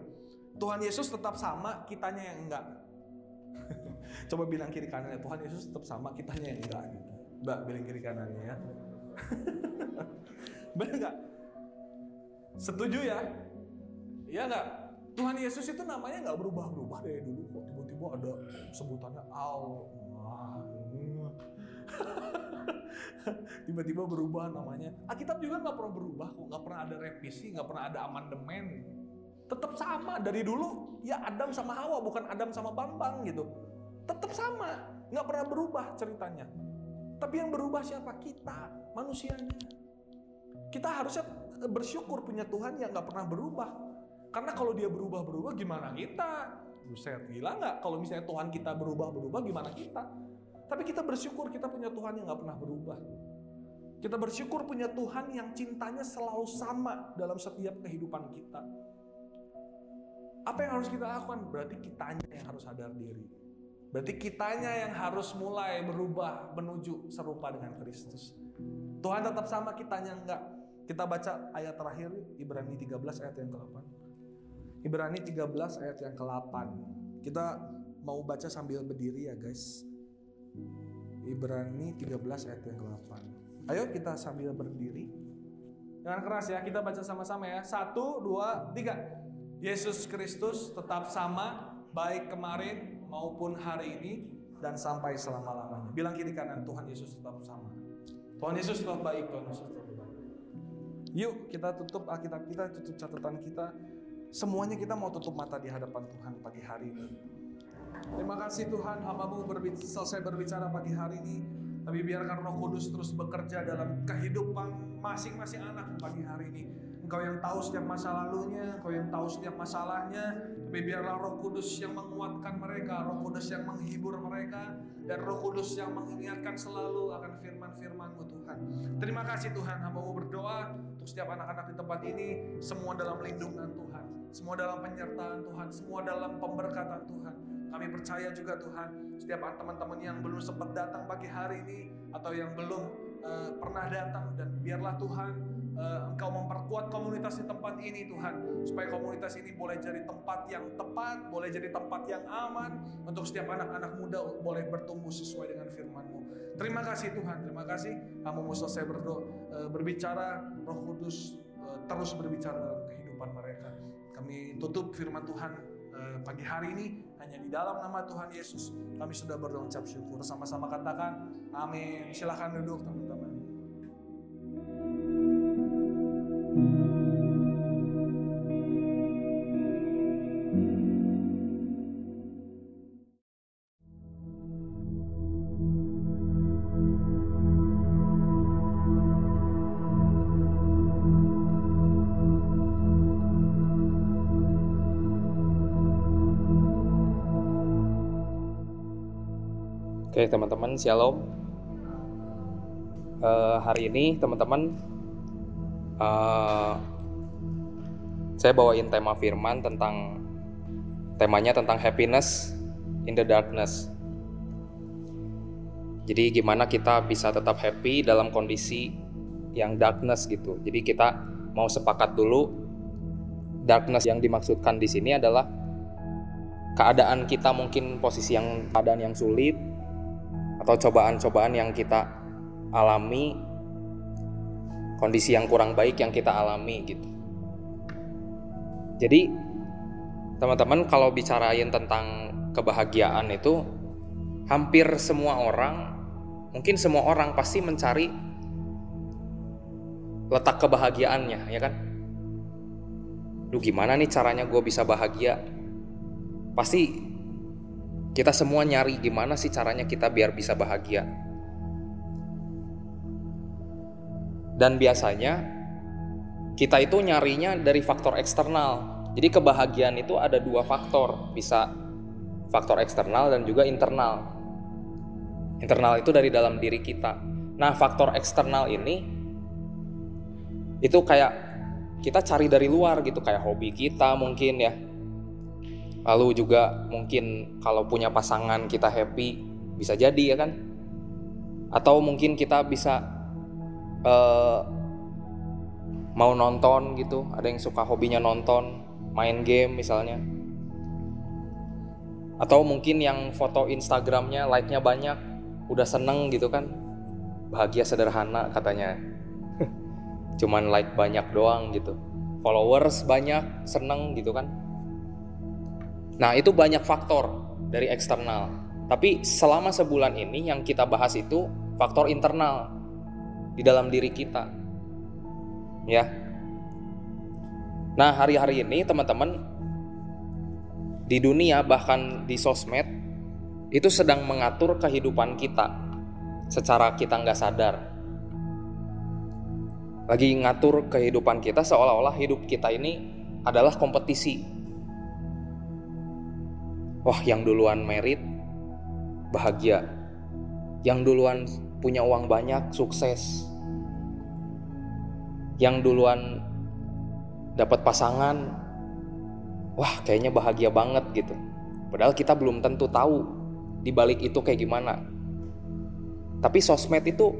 Tuhan Yesus tetap sama, kitanya yang enggak. (laughs) Coba bilang kiri kanannya, Tuhan Yesus tetap sama, kitanya yang enggak gitu. Mbak, bilang kiri kanannya ya. (laughs) Benar enggak? Setuju ya? Iya enggak? Tuhan Yesus itu namanya nggak berubah-berubah dari dulu kok. Tiba-tiba ada sebutannya Allah. (laughs) Tiba-tiba berubah namanya. Alkitab juga nggak pernah berubah kok. Nggak pernah ada revisi, nggak pernah ada amandemen. Tetap sama dari dulu. Ya Adam sama Hawa, bukan Adam sama Bambang gitu. Tetap sama, nggak pernah berubah ceritanya. Tapi yang berubah siapa? Kita, manusianya. Kita harusnya bersyukur punya Tuhan yang nggak pernah berubah karena kalau dia berubah-berubah gimana kita? Buset, gila nggak? Kalau misalnya Tuhan kita berubah-berubah gimana kita? Tapi kita bersyukur kita punya Tuhan yang nggak pernah berubah. Kita bersyukur punya Tuhan yang cintanya selalu sama dalam setiap kehidupan kita. Apa yang harus kita lakukan? Berarti kitanya yang harus sadar diri. Berarti kitanya yang harus mulai berubah menuju serupa dengan Kristus. Tuhan tetap sama, kitanya enggak. Kita baca ayat terakhir Ibrani 13 ayat yang ke-8. Ibrani 13 ayat yang ke-8. Kita mau baca sambil berdiri ya guys. Ibrani 13 ayat yang ke-8. Ayo kita sambil berdiri. Jangan keras ya, kita baca sama-sama ya. Satu, dua, tiga. Yesus Kristus tetap sama, baik kemarin maupun hari ini dan sampai selama-lamanya. Bilang kiri kanan, Tuhan Yesus tetap sama. Tuhan Yesus tetap baik, Tuhan Yesus tetap baik. Yuk kita tutup Alkitab kita, tutup catatan kita. Semuanya kita mau tutup mata di hadapan Tuhan pagi hari ini. Terima kasih Tuhan, hambamu selesai berbicara pagi hari ini. Tapi biarkan roh kudus terus bekerja dalam kehidupan masing-masing anak pagi hari ini. Engkau yang tahu setiap masa lalunya, Engkau yang tahu setiap masalahnya. Tapi biarlah Roh Kudus yang menguatkan mereka, Roh Kudus yang menghibur mereka, dan Roh Kudus yang mengingatkan selalu akan firman-firman-Mu Tuhan. Terima kasih Tuhan, hamba mau berdoa untuk setiap anak-anak di tempat ini, semua dalam lindungan Tuhan, semua dalam penyertaan Tuhan, semua dalam pemberkatan Tuhan. Kami percaya juga Tuhan, setiap teman-teman yang belum sempat datang pagi hari ini atau yang belum uh, pernah datang dan biarlah Tuhan uh, Engkau memperkuat komunitas di tempat ini Tuhan supaya komunitas ini boleh jadi tempat yang tepat, boleh jadi tempat yang aman untuk setiap anak-anak muda boleh bertumbuh sesuai dengan firman-Mu. Terima kasih Tuhan, terima kasih. Kamu mau selesai berdoa, uh, berbicara, Roh Kudus terus berbicara dalam kehidupan mereka. Kami tutup firman Tuhan uh, pagi hari ini hanya di dalam nama Tuhan Yesus. Kami sudah berdoa ucap syukur. Sama-sama katakan amin. Silahkan duduk teman-teman. Oke teman-teman, shalom. Uh, hari ini teman-teman, uh, saya bawain tema firman tentang temanya tentang happiness in the darkness. Jadi gimana kita bisa tetap happy dalam kondisi yang darkness gitu. Jadi kita mau sepakat dulu darkness yang dimaksudkan di sini adalah keadaan kita mungkin posisi yang keadaan yang sulit atau cobaan-cobaan yang kita alami, kondisi yang kurang baik yang kita alami gitu. Jadi teman-teman kalau bicarain tentang kebahagiaan itu hampir semua orang, mungkin semua orang pasti mencari letak kebahagiaannya, ya kan? Duh gimana nih caranya gue bisa bahagia? Pasti kita semua nyari gimana sih caranya kita biar bisa bahagia. Dan biasanya kita itu nyarinya dari faktor eksternal. Jadi kebahagiaan itu ada dua faktor, bisa faktor eksternal dan juga internal. Internal itu dari dalam diri kita. Nah, faktor eksternal ini itu kayak kita cari dari luar gitu, kayak hobi kita mungkin ya, Lalu juga mungkin kalau punya pasangan kita happy bisa jadi ya kan? Atau mungkin kita bisa uh, mau nonton gitu, ada yang suka hobinya nonton, main game misalnya. Atau mungkin yang foto Instagramnya like-nya banyak, udah seneng gitu kan? Bahagia sederhana katanya. (laughs) Cuman like banyak doang gitu. Followers banyak, seneng gitu kan? Nah, itu banyak faktor dari eksternal. Tapi selama sebulan ini yang kita bahas itu faktor internal di dalam diri kita. Ya. Nah, hari-hari ini teman-teman di dunia bahkan di sosmed itu sedang mengatur kehidupan kita secara kita nggak sadar. Lagi ngatur kehidupan kita seolah-olah hidup kita ini adalah kompetisi wah yang duluan merit bahagia. Yang duluan punya uang banyak sukses. Yang duluan dapat pasangan wah kayaknya bahagia banget gitu. Padahal kita belum tentu tahu di balik itu kayak gimana. Tapi sosmed itu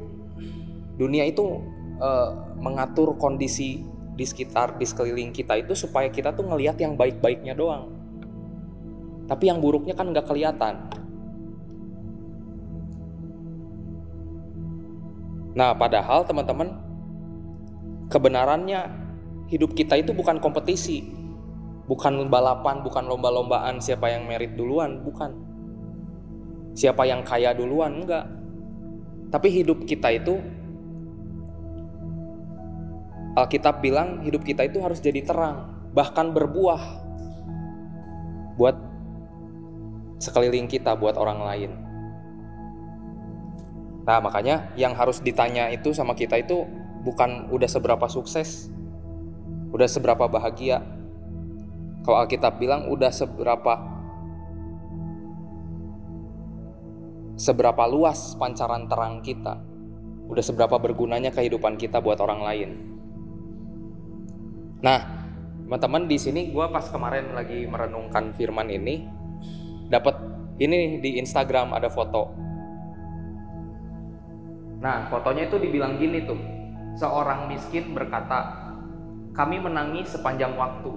dunia itu uh, mengatur kondisi di sekitar di sekeliling kita itu supaya kita tuh ngelihat yang baik-baiknya doang tapi yang buruknya kan nggak kelihatan. Nah, padahal teman-teman, kebenarannya hidup kita itu bukan kompetisi, bukan balapan, bukan lomba-lombaan siapa yang merit duluan, bukan. Siapa yang kaya duluan, enggak. Tapi hidup kita itu Alkitab bilang hidup kita itu harus jadi terang bahkan berbuah buat sekeliling kita, buat orang lain. Nah, makanya yang harus ditanya itu sama kita itu bukan udah seberapa sukses, udah seberapa bahagia. Kalau Alkitab bilang udah seberapa seberapa luas pancaran terang kita, udah seberapa bergunanya kehidupan kita buat orang lain. Nah, teman-teman di sini gue pas kemarin lagi merenungkan firman ini, dapat ini di Instagram ada foto Nah, fotonya itu dibilang gini tuh. Seorang miskin berkata, "Kami menangis sepanjang waktu."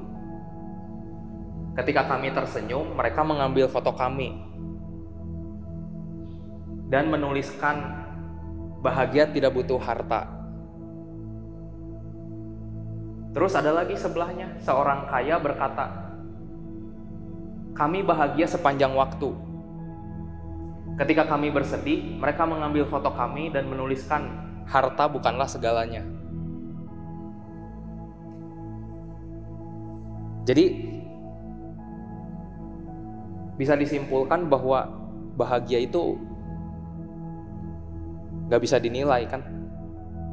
Ketika kami tersenyum, mereka mengambil foto kami dan menuliskan, "Bahagia tidak butuh harta." Terus ada lagi sebelahnya, seorang kaya berkata, "Kami bahagia sepanjang waktu." Ketika kami bersedih, mereka mengambil foto kami dan menuliskan, "Harta bukanlah segalanya." Jadi, bisa disimpulkan bahwa bahagia itu gak bisa dinilai, kan,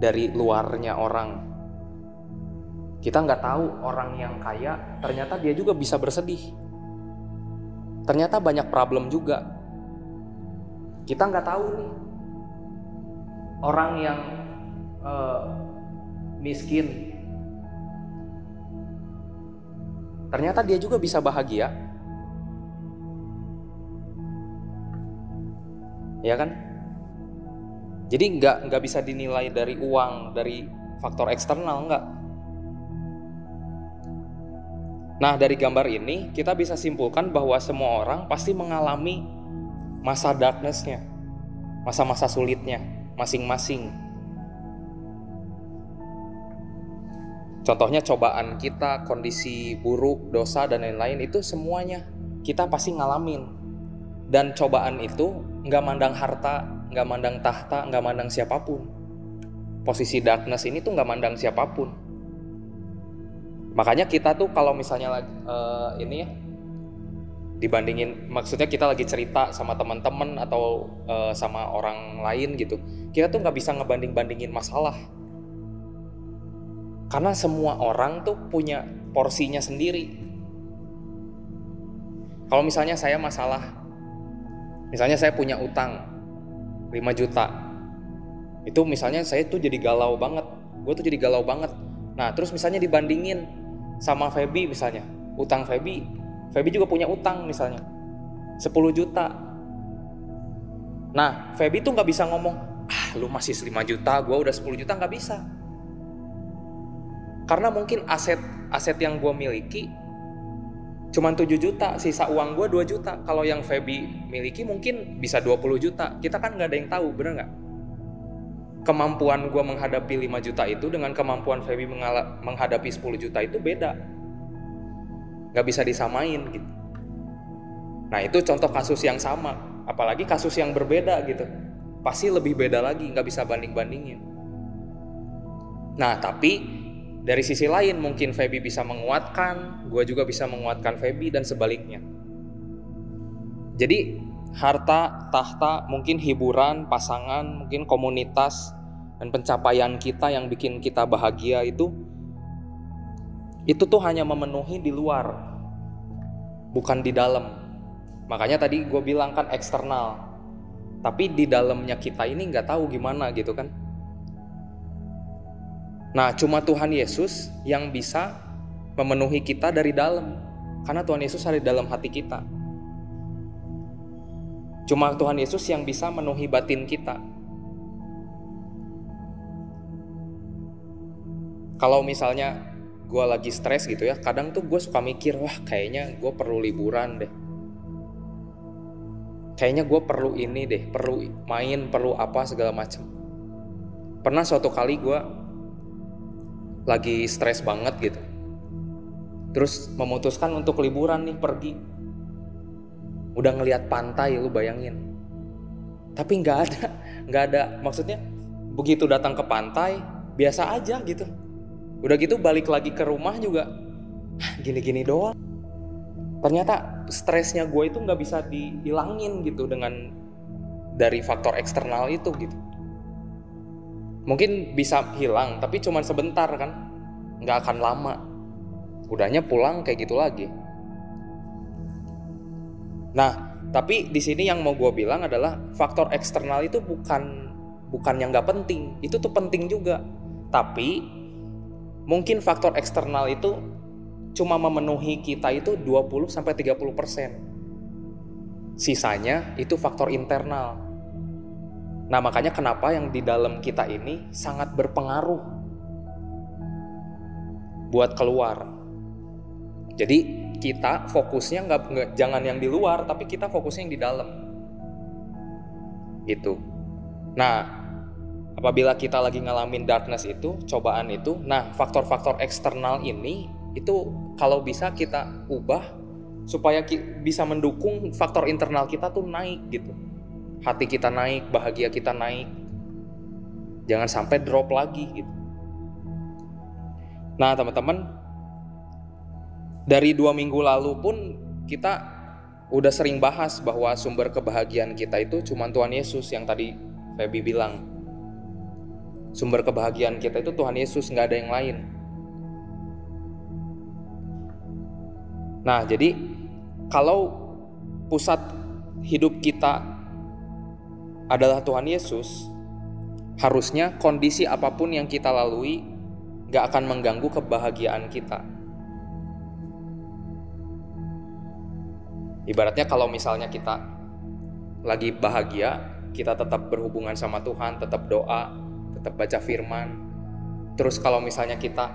dari luarnya orang. Kita nggak tahu orang yang kaya, ternyata dia juga bisa bersedih. Ternyata banyak problem juga. Kita nggak tahu nih. Orang yang uh, miskin. Ternyata dia juga bisa bahagia. Ya kan? Jadi nggak nggak bisa dinilai dari uang dari faktor eksternal nggak Nah, dari gambar ini kita bisa simpulkan bahwa semua orang pasti mengalami masa darknessnya, masa-masa sulitnya masing-masing. Contohnya cobaan kita, kondisi buruk, dosa dan lain-lain itu semuanya kita pasti ngalamin. Dan cobaan itu nggak mandang harta, nggak mandang tahta, nggak mandang siapa pun. Posisi darkness ini tuh nggak mandang siapa pun. Makanya kita tuh kalau misalnya uh, ini ya dibandingin maksudnya kita lagi cerita sama teman-teman atau uh, sama orang lain gitu kita tuh nggak bisa ngebanding bandingin masalah. Karena semua orang tuh punya porsinya sendiri. Kalau misalnya saya masalah misalnya saya punya utang 5 juta itu misalnya saya tuh jadi galau banget gue tuh jadi galau banget. Nah terus misalnya dibandingin sama Feby misalnya. Utang Feby Feby juga punya utang misalnya. 10 juta. Nah Feby tuh nggak bisa ngomong ah lu masih 5 juta gue udah 10 juta nggak bisa. Karena mungkin aset aset yang gue miliki cuman 7 juta sisa uang gue 2 juta. Kalau yang Feby miliki mungkin bisa 20 juta. Kita kan nggak ada yang tahu bener nggak kemampuan gue menghadapi 5 juta itu dengan kemampuan Feby menghadapi 10 juta itu beda. Nggak bisa disamain gitu. Nah itu contoh kasus yang sama. Apalagi kasus yang berbeda gitu. Pasti lebih beda lagi nggak bisa banding bandingin nah tapi dari sisi lain mungkin Feby bisa menguatkan gue juga bisa menguatkan Feby dan sebaliknya. Jadi harta tahta mungkin hiburan pasangan mungkin komunitas dan pencapaian kita yang bikin kita bahagia itu itu tuh hanya memenuhi di luar, bukan di dalam. Makanya tadi gue bilang kan eksternal, tapi di dalamnya kita ini nggak tahu gimana gitu kan. Nah, cuma Tuhan Yesus yang bisa memenuhi kita dari dalam, karena Tuhan Yesus ada di dalam hati kita. Cuma Tuhan Yesus yang bisa memenuhi batin kita. Kalau misalnya gue lagi stres gitu ya kadang tuh gue suka mikir wah kayaknya gue perlu liburan deh. Kayaknya gue perlu ini deh perlu main perlu apa segala macam pernah suatu kali gue lagi stres banget gitu. Terus memutuskan untuk liburan nih pergi. Udah ngelihat pantai lu bayangin. Tapi nggak ada nggak ada maksudnya begitu datang ke pantai biasa aja gitu Udah gitu balik lagi ke rumah juga. Gini-gini doang. Ternyata stresnya gue itu nggak bisa dihilangin gitu dengan dari faktor eksternal itu gitu. Mungkin bisa hilang tapi cuman sebentar kan. Nggak akan lama. Udahnya pulang kayak gitu lagi. Nah tapi di sini yang mau gue bilang adalah faktor eksternal itu bukan bukan yang nggak penting. Itu tuh penting juga. Tapi mungkin faktor eksternal itu cuma memenuhi kita itu 20 sampai 30 persen. Sisanya itu faktor internal. Nah makanya kenapa yang di dalam kita ini sangat berpengaruh buat keluar. Jadi kita fokusnya nggak jangan yang di luar, tapi kita fokusnya yang di dalam. Itu. Nah, apabila kita lagi ngalamin darkness itu, cobaan itu, nah faktor-faktor eksternal ini itu kalau bisa kita ubah supaya bisa mendukung faktor internal kita tuh naik gitu. Hati kita naik bahagia kita naik. Jangan sampai drop lagi gitu. Nah teman-teman dari dua minggu lalu pun kita udah sering bahas bahwa sumber kebahagiaan kita itu cuma Tuhan Yesus yang tadi Feby bilang sumber kebahagiaan kita itu Tuhan Yesus nggak ada yang lain Nah, jadi kalau pusat hidup kita adalah Tuhan Yesus, harusnya kondisi apa pun yang kita lalui gak akan mengganggu kebahagiaan kita. Ibaratnya kalau misalnya kita lagi bahagia, kita tetap berhubungan sama Tuhan, tetap doa, tetap baca firman. Terus kalau misalnya kita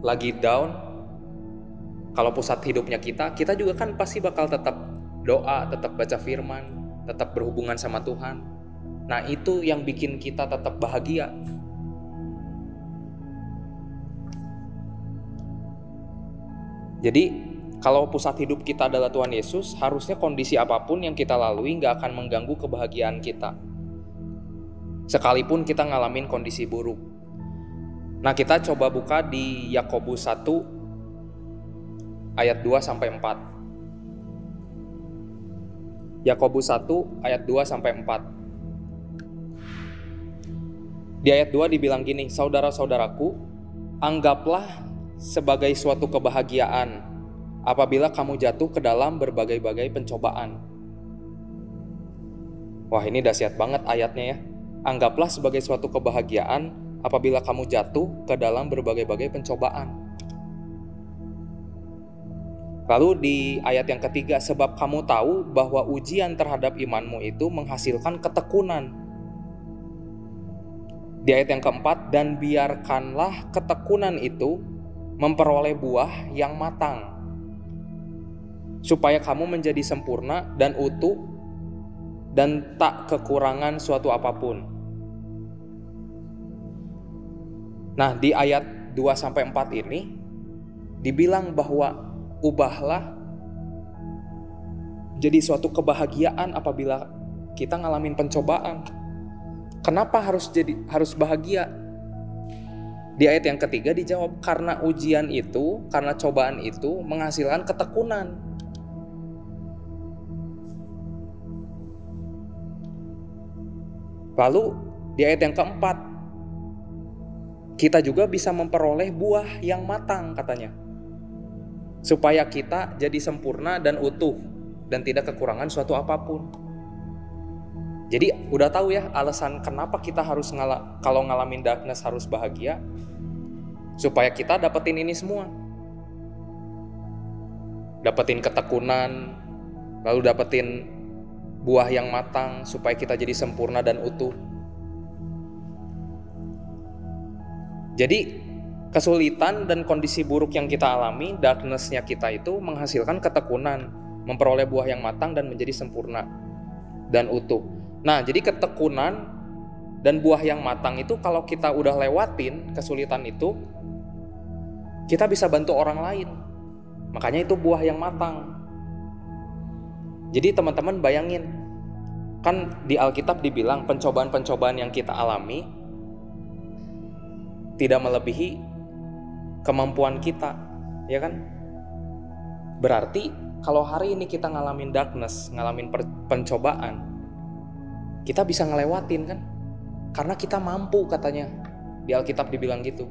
lagi down, kalau pusat hidupnya kita, kita juga kan pasti bakal tetap doa, tetap baca firman, tetap berhubungan sama Tuhan. Nah, itu yang bikin kita tetap bahagia. Jadi, kalau pusat hidup kita adalah Tuhan Yesus, harusnya kondisi apa pun yang kita lalui nggak akan mengganggu kebahagiaan kita. Sekalipun kita ngalamin kondisi buruk. Nah, kita coba buka di Yakobus 1 ayat 2 sampai 4. Yakobus 1 ayat 2 sampai 4. Di ayat 2 dibilang gini, "Saudara-saudaraku, anggaplah sebagai suatu kebahagiaan apabila kamu jatuh ke dalam berbagai-bagai pencobaan." Wah, ini dahsyat banget ayatnya ya. Anggaplah sebagai suatu kebahagiaan apabila kamu jatuh ke dalam berbagai-bagai pencobaan Lalu di ayat yang ketiga, sebab kamu tahu bahwa ujian terhadap imanmu itu menghasilkan ketekunan. Di ayat yang keempat, dan biarkanlah ketekunan itu memperoleh buah yang matang, supaya kamu menjadi sempurna dan utuh dan tak kekurangan suatu apa pun. Nah, di ayat 2 sampai 4 ini dibilang bahwa ubahlah jadi suatu kebahagiaan apabila kita ngalamin pencobaan. Kenapa harus jadi harus bahagia? Di ayat yang ketiga dijawab karena ujian itu, karena cobaan itu menghasilkan ketekunan. Lalu di ayat yang keempat, kita juga bisa memperoleh buah yang matang katanya supaya kita jadi sempurna dan utuh dan tidak kekurangan suatu apa pun. Jadi udah tahu ya alasan kenapa kita harus ngala kalau ngalamin darkness harus bahagia supaya kita dapetin ini semua. Dapetin ketekunan, lalu dapetin buah yang matang supaya kita jadi sempurna dan utuh. Jadi kesulitan dan kondisi buruk yang kita alami, darknessnya kita itu menghasilkan ketekunan, memperoleh buah yang matang dan menjadi sempurna dan utuh. Nah, jadi ketekunan dan buah yang matang itu kalau kita udah lewatin kesulitan itu, kita bisa bantu orang lain. Makanya itu buah yang matang. Jadi teman-teman bayangin, kan di Alkitab dibilang pencobaan-pencobaan yang kita alami tidak melebihi kemampuan kita. ya kan? Berarti kalau hari ini kita ngalamin darkness, ngalamin pencobaan, kita bisa ngelewatin kan? Karena kita mampu katanya. Di Alkitab dibilang gitu.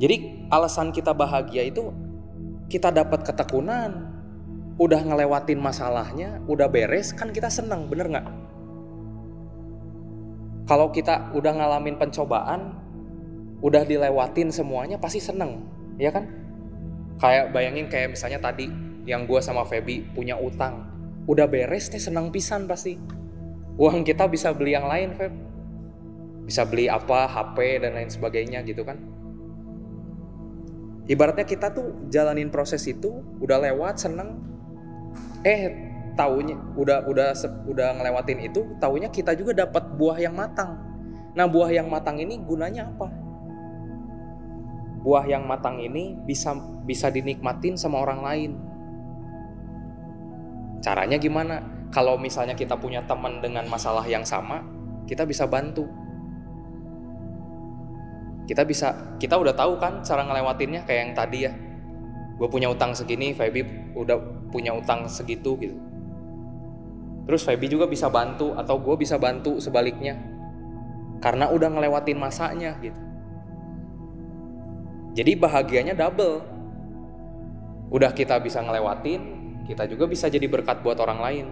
Jadi alasan kita bahagia itu kita dapat ketekunan, udah ngelewatin masalahnya, udah beres, kan kita senang, bener nggak? Kalau kita udah ngalamin pencobaan, udah dilewatin semuanya, pasti seneng, ya kan? Kayak bayangin kayak misalnya tadi yang gue sama Feby punya utang, udah beres teh senang pisan pasti. Uang kita bisa beli yang lain, Feb. Bisa beli apa HP dan lain sebagainya gitu kan. Ibaratnya kita tuh jalanin proses itu udah lewat seneng. Eh taunya udah udah udah ngelewatin itu taunya kita juga dapat buah yang matang. Nah buah yang matang ini gunanya apa? Buah yang matang ini bisa bisa dinikmatin sama orang lain. Caranya gimana? Kalau misalnya kita punya teman dengan masalah yang sama kita bisa bantu. Kita bisa kita udah tahu kan cara ngelewatinnya kayak yang tadi ya. Gue punya utang segini Feby udah punya utang segitu gitu terus Feby juga bisa bantu atau gue bisa bantu sebaliknya karena udah ngelewatin masanya gitu jadi bahagianya double udah kita bisa ngelewatin kita juga bisa jadi berkat buat orang lain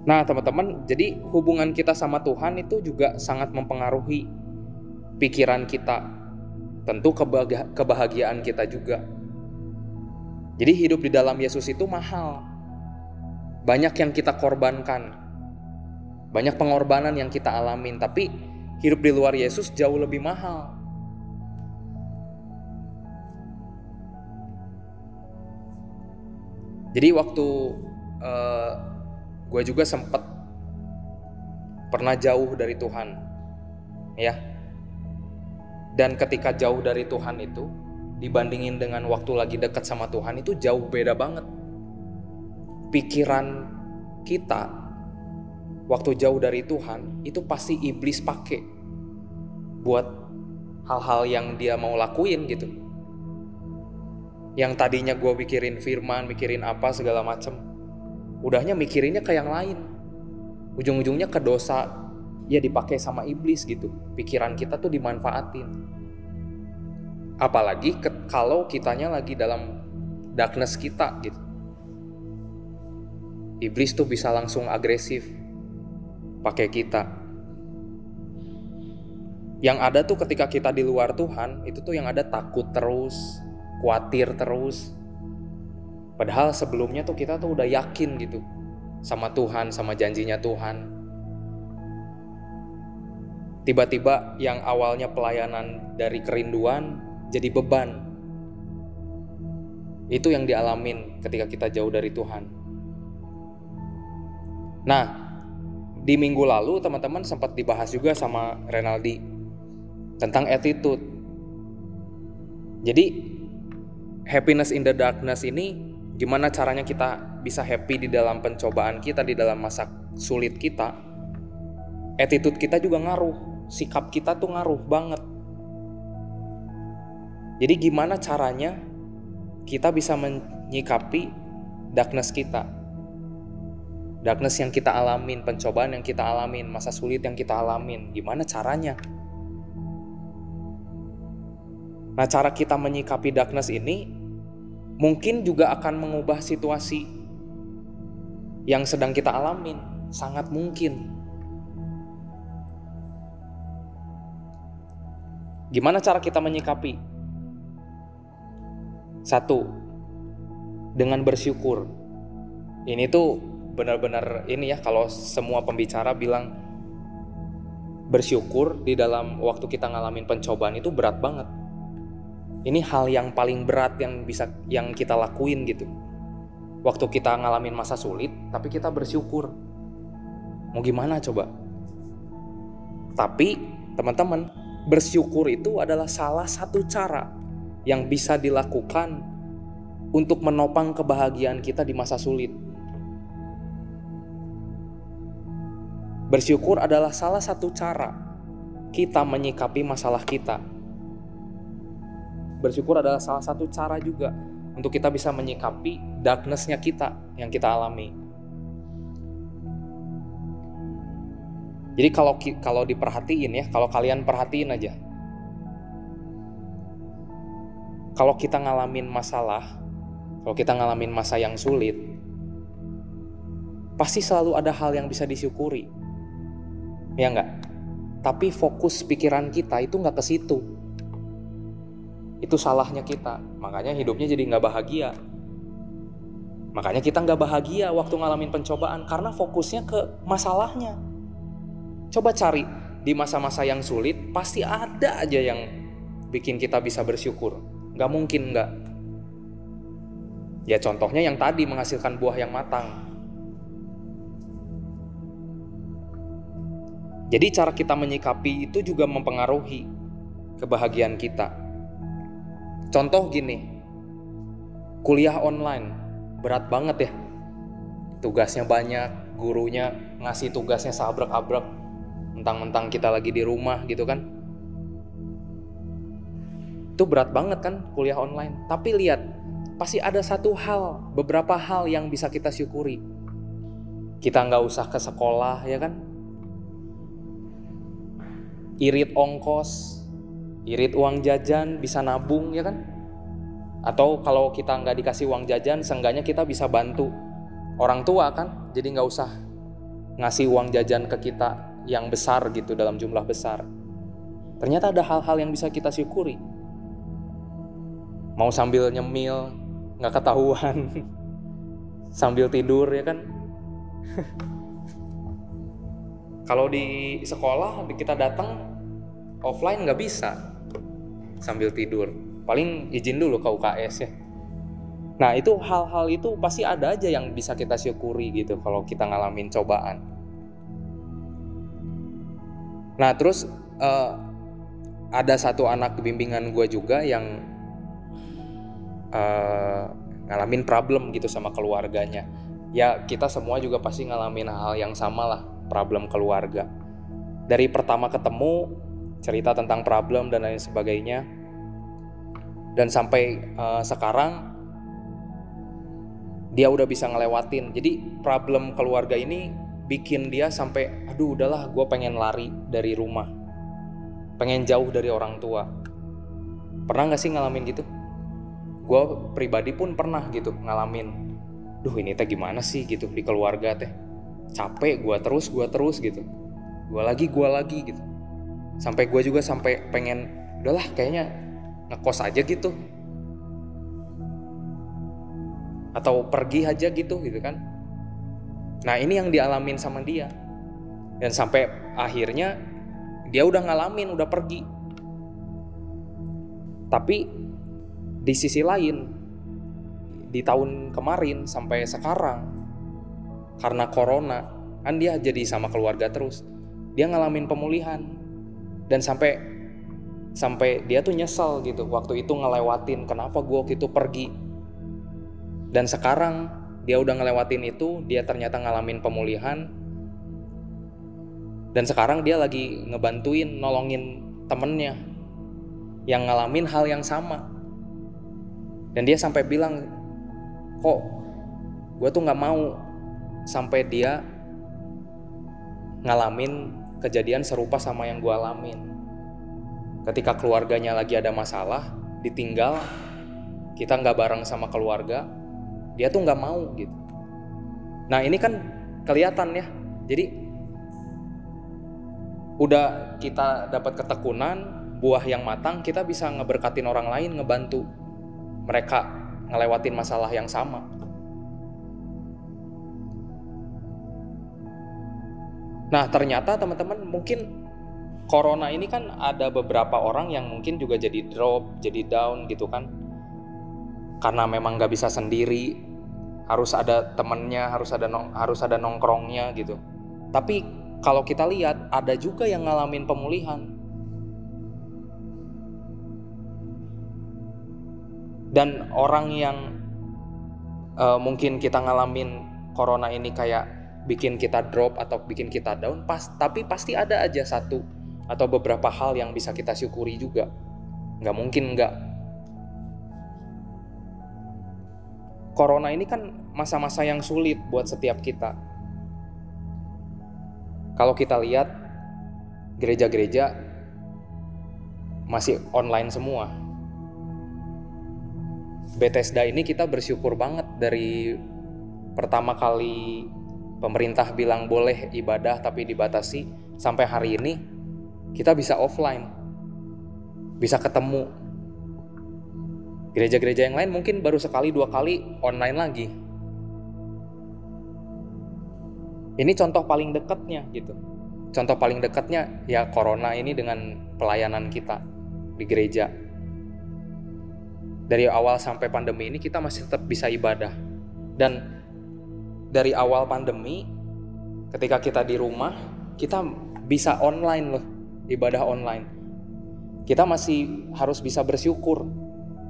Nah, teman-teman, jadi hubungan kita sama Tuhan itu juga sangat mempengaruhi pikiran kita. Tentu kebahagiaan kita juga. Jadi hidup di dalam Yesus itu mahal. Banyak yang kita korbankan. Banyak pengorbanan yang kita alamin, tapi hidup di luar Yesus jauh lebih mahal. Jadi waktu uh, gue juga sempat pernah jauh dari Tuhan ya dan ketika jauh dari Tuhan itu dibandingin dengan waktu lagi dekat sama Tuhan itu jauh beda banget. Pikiran kita waktu jauh dari Tuhan itu pasti iblis pakai buat hal-hal yang dia mau lakuin gitu. Yang tadinya gue mikirin firman mikirin apa segala macem udahnya mikirinnya ke yang lain. Ujung-ujungnya ke dosa ya dipakai sama iblis gitu. Pikiran kita tuh dimanfaatin apalagi ke, kalau kitanya lagi dalam darkness kita gitu. Iblis tuh bisa langsung agresif pakai kita. Yang ada tuh ketika kita di luar Tuhan itu tuh yang ada takut terus khawatir terus. Padahal sebelumnya tuh kita tuh udah yakin gitu sama Tuhan, sama janjinya Tuhan. Tiba-tiba yang awalnya pelayanan dari kerinduan jadi beban. Itu yang dialamin ketika kita jauh dari Tuhan. Nah, di minggu lalu teman-teman sempat dibahas juga sama Renaldi tentang attitude. Jadi happiness in the darkness ini Gimana caranya kita bisa happy di dalam pencobaan kita, di dalam masa sulit kita? Attitude kita juga ngaruh, sikap kita tuh ngaruh banget. Jadi gimana caranya kita bisa menyikapi darkness kita? Darkness yang kita alamin, pencobaan yang kita alamin, masa sulit yang kita alamin, gimana caranya? Nah, cara kita menyikapi darkness ini mungkin juga akan mengubah situasi yang sedang kita alamin. Sangat mungkin. Gimana cara kita menyikapi? Satu, dengan bersyukur. Ini tuh benar-benar ini ya kalau semua pembicara bilang bersyukur di dalam waktu kita ngalamin pencobaan itu berat banget. Ini hal yang paling berat yang bisa yang kita lakuin gitu. Waktu kita ngalamin masa sulit tapi kita bersyukur. Mau gimana coba? Tapi teman-teman bersyukur itu adalah salah satu cara yang bisa dilakukan untuk menopang kebahagiaan kita di masa sulit bersyukur adalah salah satu cara kita menyikapi masalah kita. Bersyukur adalah salah satu cara juga untuk kita bisa menyikapi darkness-nya kita yang kita alami. Jadi kalau kalau diperhatiin ya, kalau kalian perhatiin aja. Kalau kita ngalamin masalah, kalau kita ngalamin masa yang sulit, pasti selalu ada hal yang bisa disyukuri. Ya enggak? Tapi fokus pikiran kita itu nggak ke situ. Itu salahnya kita. Makanya hidupnya jadi nggak bahagia. Makanya kita nggak bahagia waktu ngalamin pencobaan karena fokusnya ke masalahnya. Coba cari di masa-masa yang sulit pasti ada aja yang bikin kita bisa bersyukur. Gak mungkin nggak. Ya contohnya yang tadi menghasilkan buah yang matang. Jadi cara kita menyikapi itu juga mempengaruhi kebahagiaan kita. Contoh gini, kuliah online berat banget ya. Tugasnya banyak, gurunya ngasih tugasnya sabrek-abrek. Mentang-mentang kita lagi di rumah gitu kan. Itu berat banget kan kuliah online. Tapi lihat, pasti ada satu hal, beberapa hal yang bisa kita syukuri. Kita nggak usah ke sekolah ya kan, irit ongkos, irit uang jajan, bisa nabung ya kan? Atau kalau kita nggak dikasih uang jajan, seenggaknya kita bisa bantu orang tua kan? Jadi nggak usah ngasih uang jajan ke kita yang besar gitu dalam jumlah besar. Ternyata ada hal-hal yang bisa kita syukuri. Mau sambil nyemil, nggak ketahuan, sambil tidur ya kan? (laughs) Kalau di sekolah kita datang offline nggak bisa. Sambil tidur. Paling izin dulu ke UKS ya. Nah itu hal-hal itu pasti ada aja yang bisa kita syukuri gitu kalau kita ngalamin cobaan. Nah terus uh, ada satu anak bimbingan gue juga yang uh, ngalamin problem gitu sama keluarganya ya kita semua juga pasti ngalamin hal yang sama lah problem keluarga dari pertama ketemu cerita tentang problem dan lain sebagainya. Dan sampai uh, sekarang dia udah bisa ngelewatin. Jadi problem keluarga ini bikin dia sampai aduh udahlah gue pengen lari dari rumah. Pengen jauh dari orang tua. Pernah gak sih ngalamin gitu? Gue pribadi pun pernah gitu ngalamin. Duh ini teh gimana sih gitu di keluarga teh. Capek gue terus, gue terus gitu. Gue lagi, gue lagi gitu sampai gue juga sampai pengen udahlah kayaknya ngekos aja gitu atau pergi aja gitu gitu kan nah ini yang dialamin sama dia dan sampai akhirnya dia udah ngalamin udah pergi tapi di sisi lain di tahun kemarin sampai sekarang karena corona kan dia jadi sama keluarga terus. Dia ngalamin pemulihan. Dan sampai sampai dia tuh nyesel gitu waktu itu ngelewatin kenapa gue waktu itu pergi. Dan sekarang dia udah ngelewatin itu dia ternyata ngalamin pemulihan. Dan sekarang dia lagi ngebantuin nolongin temennya yang ngalamin hal yang sama dan dia sampai bilang kok gue tuh nggak mau sampai dia ngalamin kejadian serupa sama yang gue alamin. Ketika keluarganya lagi ada masalah, ditinggal, kita nggak bareng sama keluarga, dia tuh nggak mau gitu. Nah ini kan kelihatan ya, jadi udah kita dapat ketekunan, buah yang matang, kita bisa ngeberkatin orang lain, ngebantu mereka ngelewatin masalah yang sama. Nah, ternyata teman-teman mungkin corona ini kan ada beberapa orang yang mungkin juga jadi drop, jadi down gitu kan. Karena memang nggak bisa sendiri, harus ada temennya, harus ada nong, harus ada nongkrongnya gitu. Tapi kalau kita lihat ada juga yang ngalamin pemulihan. Dan orang yang uh, mungkin kita ngalamin corona ini kayak bikin kita drop atau bikin kita down pas tapi pasti ada aja satu atau beberapa hal yang bisa kita syukuri juga. Nggak mungkin nggak. Corona ini kan masa-masa yang sulit buat setiap kita. Kalau kita lihat gereja-gereja masih online semua. Bethesda ini kita bersyukur banget dari pertama kali pemerintah bilang boleh ibadah tapi dibatasi sampai hari ini kita bisa offline bisa ketemu. Gereja-gereja yang lain mungkin baru sekali dua kali online lagi. Ini contoh paling dekatnya gitu. Contoh paling dekatnya ya corona ini dengan pelayanan kita di gereja dari awal sampai pandemi ini kita masih tetap bisa ibadah. Dan dari awal pandemi ketika kita di rumah kita bisa online loh ibadah online. Kita masih harus bisa bersyukur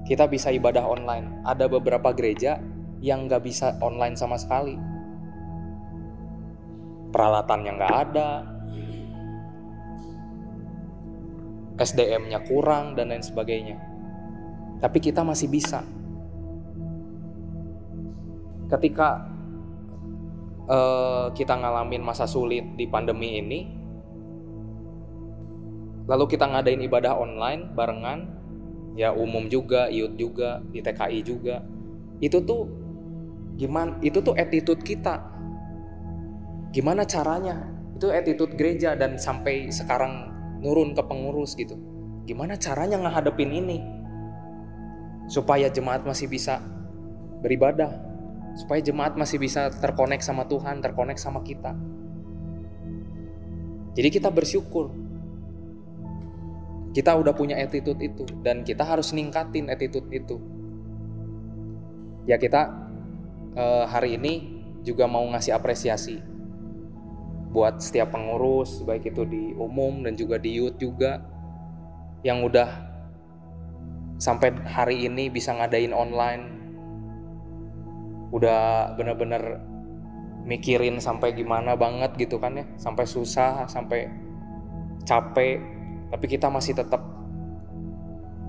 kita bisa ibadah online. Ada beberapa gereja yang nggak bisa online sama sekali. Peralatannya nggak ada. SDM-nya kurang dan lain sebagainya tapi kita masih bisa ketika uh, kita ngalamin masa sulit di pandemi ini, lalu kita ngadain ibadah online barengan, ya umum juga, iut juga, di TKI juga, itu tuh gimana? Itu tuh attitude kita. Gimana caranya? Itu attitude gereja dan sampai sekarang nurun ke pengurus gitu. Gimana caranya ngehadepin ini? Supaya jemaat masih bisa beribadah, supaya jemaat masih bisa terkonek sama Tuhan, terkonek sama kita. Jadi kita bersyukur. Kita udah punya attitude itu dan kita harus ningkatin attitude itu. Ya kita eh, hari ini juga mau ngasih apresiasi buat setiap pengurus baik itu di umum dan juga di youth juga yang udah sampai hari ini bisa ngadain online. Udah bener-bener mikirin sampai gimana banget gitu kan ya. Sampai susah sampai capek. Tapi kita masih tetap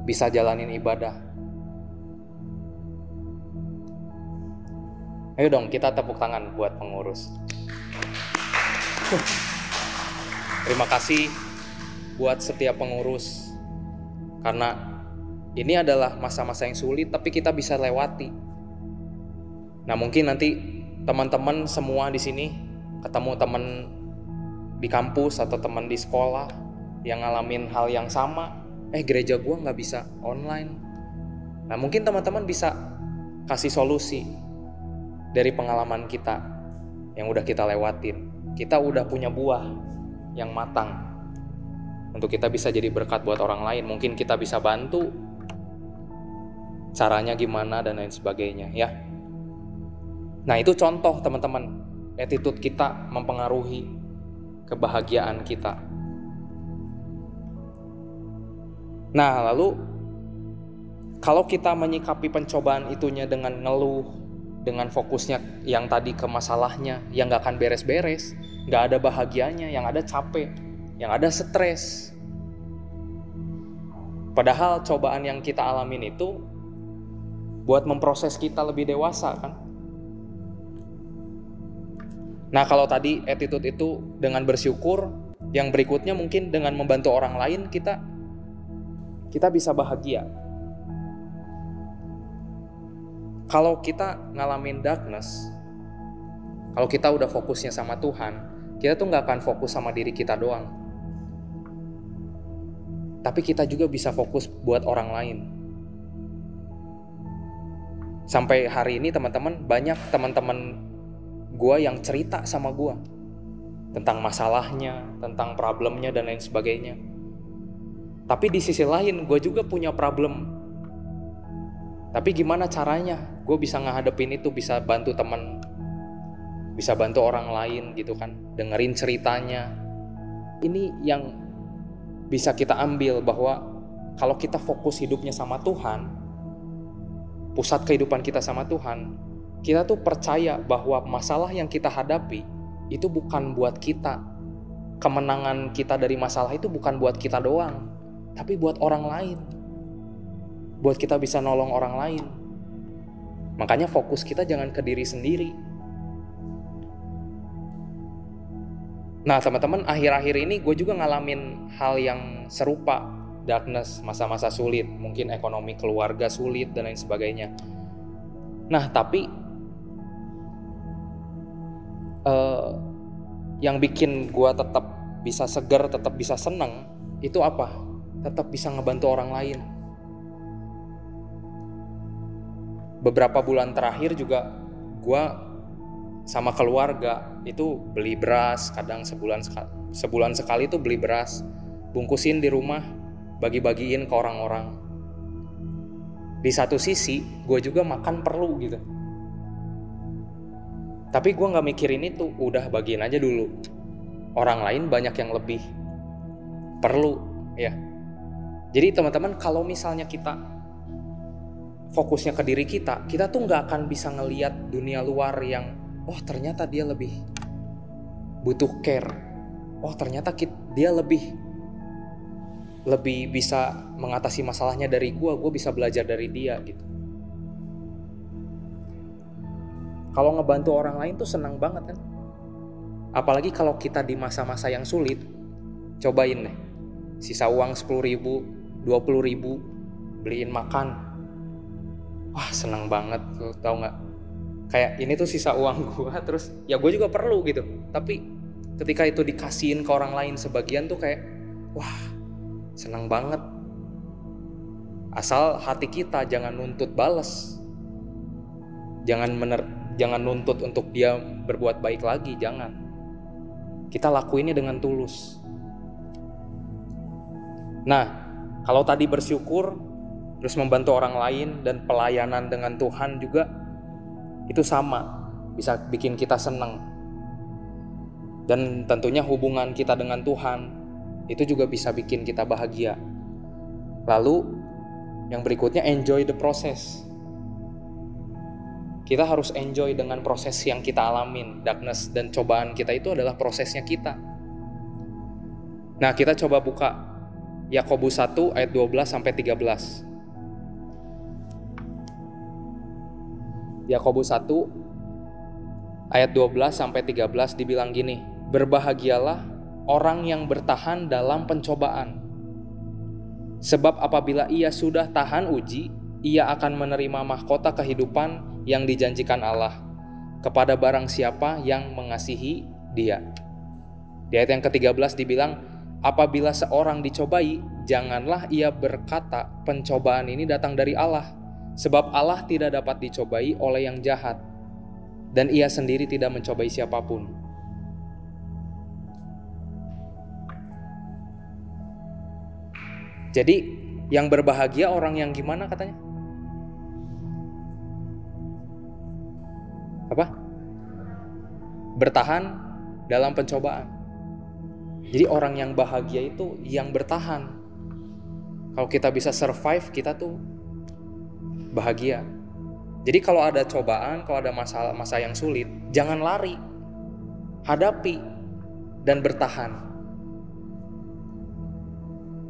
bisa jalanin ibadah. Ayo dong kita tepuk tangan buat pengurus. Terima kasih buat setiap pengurus. Karena ini adalah masa-masa yang sulit tapi kita bisa lewati Nah mungkin nanti teman-teman semua di sini ketemu teman di kampus atau teman di sekolah yang ngalamin hal yang sama, eh gereja gua nggak bisa online. Nah mungkin teman-teman bisa kasih solusi dari pengalaman kita yang udah kita lewatin. Kita udah punya buah yang matang untuk kita bisa jadi berkat buat orang lain. Mungkin kita bisa bantu caranya gimana dan lain sebagainya ya. Nah, itu contoh teman-teman, attitude kita mempengaruhi kebahagiaan kita. Nah, lalu kalau kita menyikapi pencobaan itunya dengan ngeluh, dengan fokusnya yang tadi ke masalahnya, yang gak akan beres-beres, gak ada bahagianya, yang ada capek, yang ada stres. Padahal cobaan yang kita alamin itu buat memproses kita lebih dewasa kan Nah, kalau tadi attitude itu dengan bersyukur, yang berikutnya mungkin dengan membantu orang lain kita kita bisa bahagia. Kalau kita ngalamin darkness, kalau kita udah fokusnya sama Tuhan, kita tuh nggak akan fokus sama diri kita doang. Tapi kita juga bisa fokus buat orang lain. Sampai hari ini teman-teman banyak teman-teman gue yang cerita sama gue tentang masalahnya, tentang problemnya dan lain sebagainya. Tapi di sisi lain gue juga punya problem. Tapi gimana caranya gue bisa ngehadepin itu, bisa bantu teman, bisa bantu orang lain gitu kan, dengerin ceritanya. Ini yang bisa kita ambil bahwa kalau kita fokus hidupnya sama Tuhan, pusat kehidupan kita sama Tuhan, kita tuh percaya bahwa masalah yang kita hadapi itu bukan buat kita, kemenangan kita dari masalah itu bukan buat kita doang, tapi buat orang lain. Buat kita bisa nolong orang lain. Makanya fokus kita jangan ke diri sendiri. Nah teman-teman akhir-akhir ini gue juga ngalamin hal yang serupa darkness, masa-masa sulit, mungkin ekonomi keluarga sulit dan lain sebagainya. Nah tapi uh, yang bikin gue tetap bisa segar, tetap bisa senang itu apa? Tetap bisa ngebantu orang lain. Beberapa bulan terakhir juga gue sama keluarga itu beli beras kadang sebulan sekali sebulan sekali tuh beli beras bungkusin di rumah bagi-bagiin ke orang-orang. Di satu sisi gue juga makan perlu gitu. Tapi gue nggak mikirin itu udah bagiin aja dulu. Orang lain banyak yang lebih perlu ya. Jadi teman-teman kalau misalnya kita fokusnya ke diri kita kita tuh nggak akan bisa ngeliat dunia luar yang oh ternyata dia lebih butuh care. Oh ternyata dia lebih lebih bisa mengatasi masalahnya dari gue gue bisa belajar dari dia gitu. Kalau ngebantu orang lain tuh senang banget kan? Apalagi kalau kita di masa-masa yang sulit cobain deh. Sisa uang 10 ribu 20 ribu beliin makan. Wah senang banget tuh tau nggak? Kayak ini tuh sisa uang (laughs) gue terus ya gue juga perlu gitu. Tapi ketika itu dikasihin ke orang lain sebagian tuh kayak wah senang banget. Asal hati kita jangan nuntut balas. Jangan mener jangan nuntut untuk dia berbuat baik lagi jangan. Kita lakuinnya dengan tulus. Nah kalau tadi bersyukur terus membantu orang lain dan pelayanan dengan Tuhan juga itu sama bisa bikin kita senang. Dan tentunya hubungan kita dengan Tuhan itu juga bisa bikin kita bahagia. Lalu yang berikutnya enjoy the process. Kita harus enjoy dengan proses yang kita alamin. Darkness dan cobaan kita itu adalah prosesnya kita. Nah kita coba buka Yakobus 1 ayat 12 sampai 13 Yakobus 1 ayat 12 sampai 13 dibilang gini, "Berbahagialah orang yang bertahan dalam pencobaan. Sebab apabila ia sudah tahan uji, ia akan menerima mahkota kehidupan yang dijanjikan Allah kepada barang siapa yang mengasihi dia." Di ayat yang ke-13 dibilang, "Apabila seorang dicobai, janganlah ia berkata, pencobaan ini datang dari Allah." Sebab Allah tidak dapat dicobai oleh yang jahat, dan ia sendiri tidak mencobai siapa pun. Jadi, yang berbahagia orang yang gimana katanya? Apa? Bertahan dalam pencobaan. Jadi orang yang bahagia itu yang bertahan. Kalau kita bisa survive, kita tuh bahagia. Jadi kalau ada cobaan, kalau ada masalah masa yang sulit, jangan lari. Hadapi dan bertahan.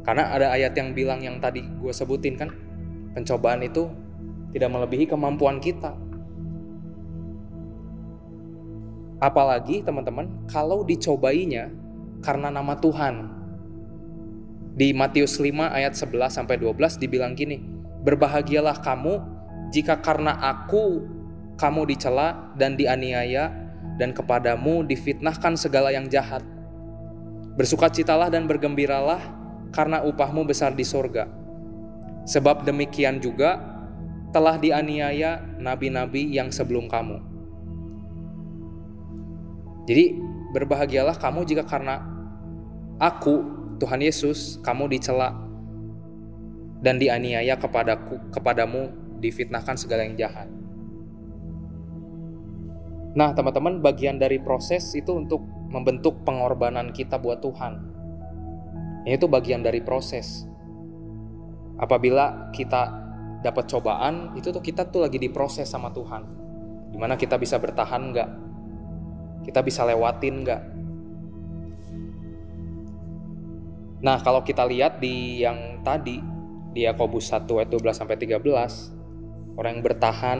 Karena ada ayat yang bilang yang tadi gue sebutin kan, pencobaan itu tidak melebihi kemampuan kita. Apalagi teman-teman, kalau dicobainya karena nama Tuhan. Di Matius 5 ayat 11 sampai 12 dibilang gini, Berbahagialah kamu jika karena aku kamu dicela dan dianiaya dan kepadamu difitnahkan segala yang jahat. Bersukacitalah dan bergembiralah karena upahmu besar di sorga. Sebab demikian juga telah dianiaya nabi-nabi yang sebelum kamu. Jadi berbahagialah kamu jika karena aku, Tuhan Yesus, kamu dicela dan dianiaya kepadaku kepadamu difitnahkan segala yang jahat. Nah, teman-teman, bagian dari proses itu untuk membentuk pengorbanan kita buat Tuhan. Ini itu bagian dari proses. Apabila kita dapat cobaan, itu tuh kita tuh lagi diproses sama Tuhan. Di mana kita bisa bertahan nggak? Kita bisa lewatin nggak? Nah, kalau kita lihat di yang tadi di Yakobus 1 ayat 12 sampai 13, orang yang bertahan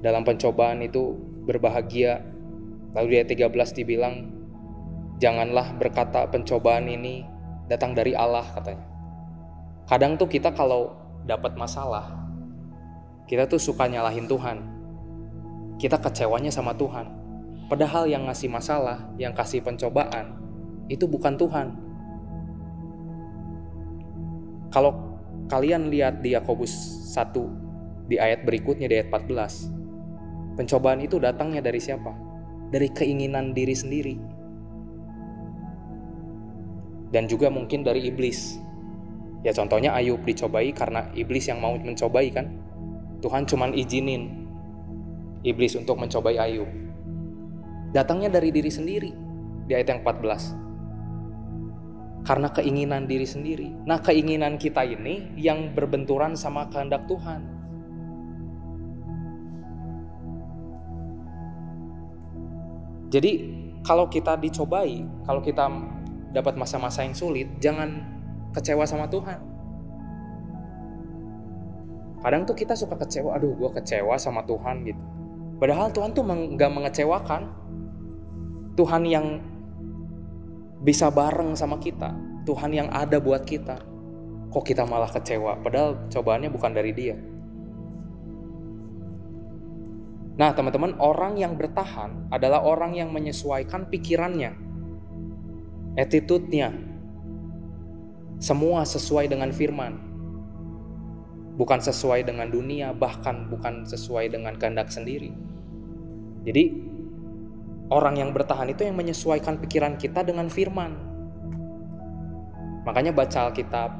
dalam pencobaan itu berbahagia. Lalu di ayat 13 dibilang janganlah berkata pencobaan ini datang dari Allah katanya. Kadang tuh kita kalau dapat masalah, kita tuh suka nyalahin Tuhan. Kita kecewanya sama Tuhan. Padahal yang ngasih masalah, yang kasih pencobaan, itu bukan Tuhan. Kalau kalian lihat di Yakobus 1 di ayat berikutnya di ayat 14, pencobaan itu datangnya dari siapa? Dari keinginan diri sendiri. Dan juga mungkin dari iblis. Ya contohnya Ayub dicobai karena iblis yang mau mencobai kan. Tuhan cuman izinin iblis untuk mencobai Ayub. Datangnya dari diri sendiri di ayat yang 14. Karena keinginan diri sendiri. Nah, keinginan kita ini yang berbenturan sama kehendak Tuhan. Jadi, kalau kita dicobai, kalau kita dapat masa-masa yang sulit, jangan kecewa sama Tuhan. Kadang tuh kita suka kecewa, aduh gue kecewa sama Tuhan gitu. Padahal Tuhan tuh nggak mengecewakan. Tuhan yang bisa bareng sama kita. Tuhan yang ada buat kita. Kok kita malah kecewa? Padahal cobaannya bukan dari dia. Nah teman-teman, orang yang bertahan adalah orang yang menyesuaikan pikirannya, attitude-nya, semua sesuai dengan firman. Bukan sesuai dengan dunia, bahkan bukan sesuai dengan kehendak sendiri. Jadi, orang yang bertahan itu yang menyesuaikan pikiran kita dengan firman. Makanya baca Alkitab,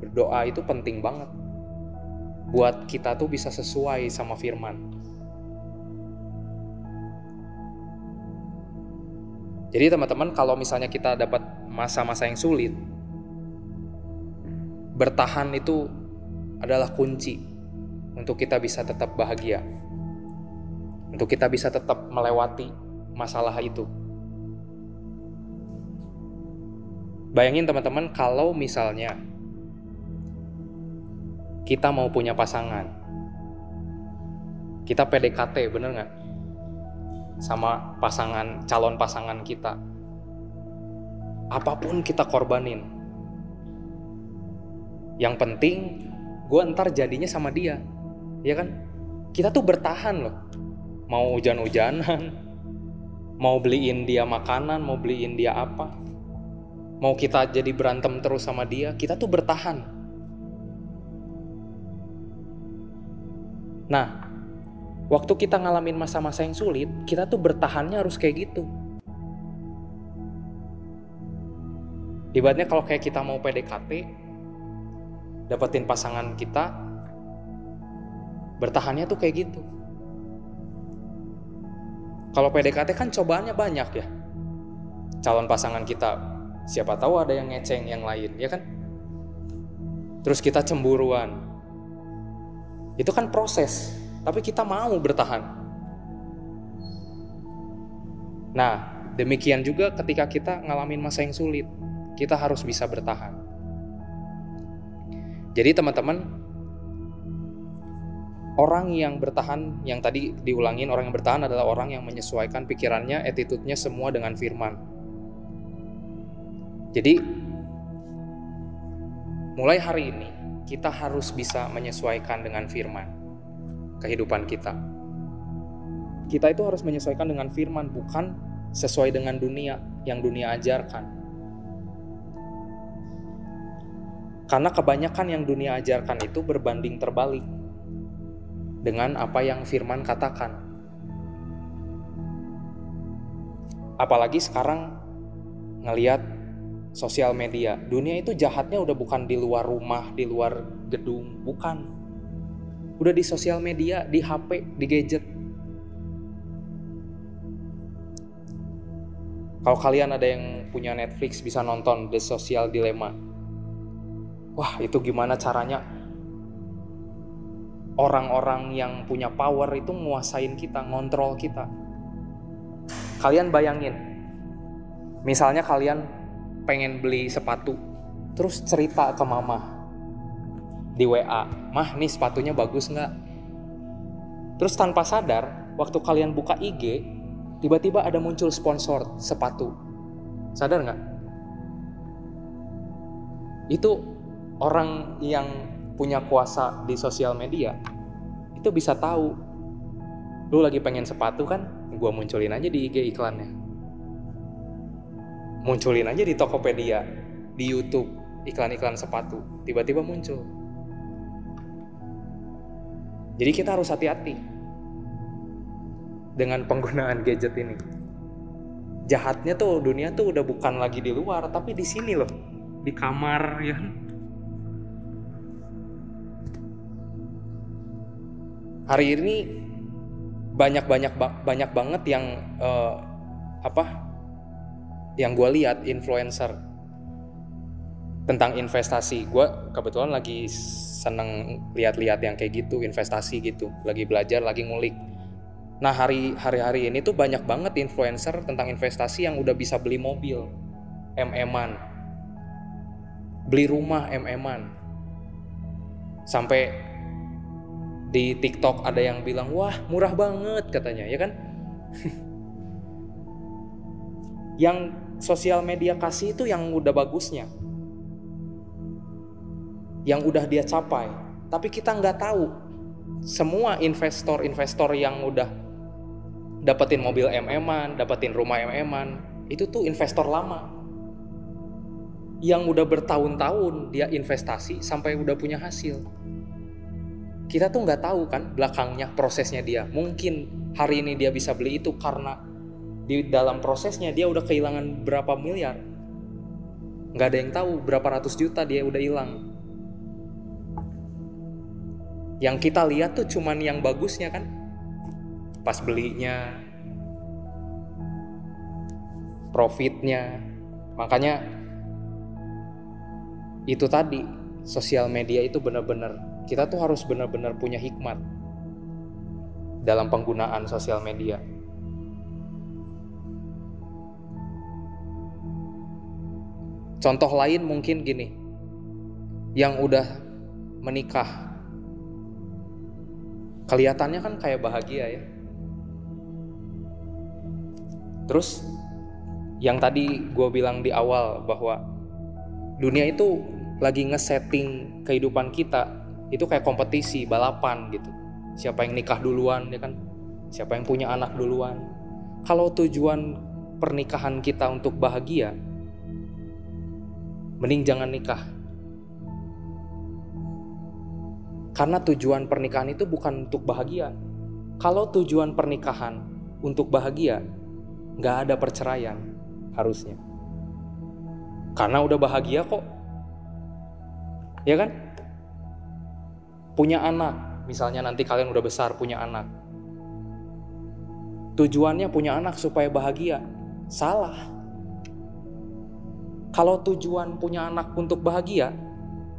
berdoa itu penting banget. Buat kita tuh bisa sesuai sama firman. Jadi teman-teman kalau misalnya kita dapat masa-masa yang sulit, bertahan itu adalah kunci untuk kita bisa tetap bahagia. Untuk kita bisa tetap melewati masalah itu. Bayangin teman-teman kalau misalnya kita mau punya pasangan. Kita PDKT, bener nggak? Sama pasangan, calon pasangan kita. Apa pun kita korbanin, yang penting gue ntar jadinya sama dia. Ya kan? Kita tuh bertahan loh. Mau hujan-hujanan mau beliin dia makanan mau beliin dia apa. Mau kita jadi berantem terus sama dia kita tuh bertahan. Nah waktu kita ngalamin masa-masa yang sulit kita tuh bertahannya harus kayak gitu. Ibaratnya kalau kayak kita mau PDKT, dapetin pasangan kita bertahannya tuh kayak gitu. Kalau PDKT kan cobaannya banyak ya. Calon pasangan kita siapa tahu ada yang ngeceng yang lain ya kan? Terus kita cemburuan. Itu kan proses tapi kita mau bertahan. Nah demikian juga ketika kita ngalamin masa yang sulit kita harus bisa bertahan. Jadi teman-teman, orang yang bertahan, yang tadi diulangin, orang yang bertahan adalah orang yang menyesuaikan pikirannya, attitude-nya semua dengan firman. Jadi, mulai hari ini, kita harus bisa menyesuaikan dengan firman kehidupan kita. Kita itu harus menyesuaikan dengan firman, bukan sesuai dengan dunia yang dunia ajarkan. Karena kebanyakan yang dunia ajarkan itu berbanding terbalik dengan apa yang firman katakan. Apalagi sekarang ngeliat sosial media, dunia itu jahatnya udah bukan di luar rumah, di luar gedung, bukan. Udah di sosial media, di HP, di gadget. Kalau kalian ada yang punya Netflix bisa nonton The Social Dilemma wah itu gimana caranya orang-orang yang punya power itu nguasain kita, ngontrol kita. Kalian bayangin, misalnya kalian pengen beli sepatu terus cerita ke mama di WA, mah nih sepatunya bagus nggak? Terus tanpa sadar, waktu kalian buka IG, tiba-tiba ada muncul sponsor sepatu. Sadar nggak? Itu orang yang punya kuasa di sosial media itu bisa tahu lu lagi pengen sepatu kan gua munculin aja di IG iklannya munculin aja di Tokopedia di YouTube iklan-iklan sepatu tiba-tiba muncul jadi kita harus hati-hati dengan penggunaan gadget ini. Jahatnya tuh dunia tuh udah bukan lagi di luar tapi di sini loh. Di kamar ya hari ini banyak banyak banyak banget yang uh, apa yang gue lihat influencer tentang investasi. Gue kebetulan lagi seneng lihat-lihat yang kayak gitu investasi gitu lagi belajar lagi ngulik. Nah hari hari hari ini tuh banyak banget influencer tentang investasi yang udah bisa beli mobil mm-an beli rumah mm-an sampai di TikTok ada yang bilang wah murah banget katanya ya kan? (laughs) Yang sosial media kasih itu yang udah bagusnya yang udah dia capai. Tapi kita nggak tahu. Semua investor-investor yang udah dapetin mobil MM-an dapetin rumah MM-an itu tuh investor lama. Yang udah bertahun-tahun dia investasi sampai udah punya hasil. Kita tuh nggak tahu kan belakangnya prosesnya dia. Mungkin hari ini dia bisa beli itu karena di dalam prosesnya dia udah kehilangan berapa miliar. Nggak ada yang tahu berapa ratus juta dia udah hilang yang kita lihat tuh cuman yang bagusnya kan? Pas belinya. Profitnya. Makanya itu tadi sosial media itu benar-benar kita tuh harus benar-benar punya hikmat dalam penggunaan sosial media. Contoh lain mungkin gini, yang udah menikah, kelihatannya kan kayak bahagia ya. Terus yang tadi gue bilang di awal bahwa dunia itu lagi ngesetting kehidupan kita itu kayak kompetisi balapan gitu. Siapa yang nikah duluan ya kan? Siapa yang punya anak duluan? Kalau tujuan pernikahan kita untuk bahagia mending jangan nikah karena tujuan pernikahan itu bukan untuk bahagia kalau tujuan pernikahan untuk bahagia nggak ada perceraian harusnya karena udah bahagia kok ya kan punya anak, misalnya nanti kalian udah besar punya anak. Tujuannya punya anak supaya bahagia. Salah. Kalau tujuan punya anak untuk bahagia,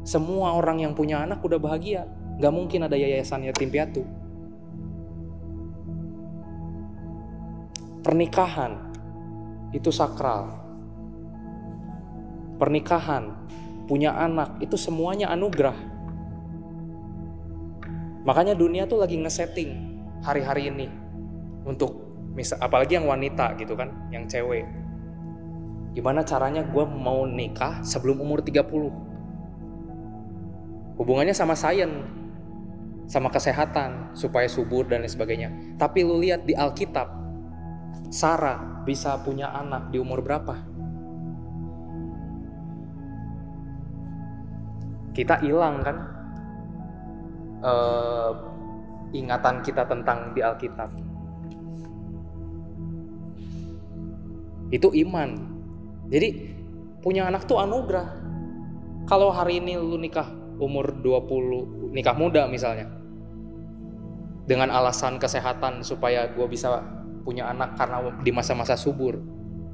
semua orang yang punya anak udah bahagia. Gak mungkin ada yayasan yatim piatu. Pernikahan itu sakral. Pernikahan, punya anak, itu semuanya anugerah Makanya dunia tuh lagi ngesetting hari-hari ini untuk misal apalagi yang wanita gitu kan, yang cewek. Gimana caranya gue mau nikah sebelum umur 30? Hubungannya sama sains, sama kesehatan, supaya subur dan lain sebagainya. Tapi lu lihat di Alkitab, Sarah bisa punya anak di umur berapa? Kita hilang kan uh, ingatan kita tentang di Alkitab. Itu iman. Jadi punya anak tuh anugerah. Kalau hari ini lu nikah umur 20, nikah muda misalnya dengan alasan kesehatan supaya gue bisa punya anak karena di masa-masa subur.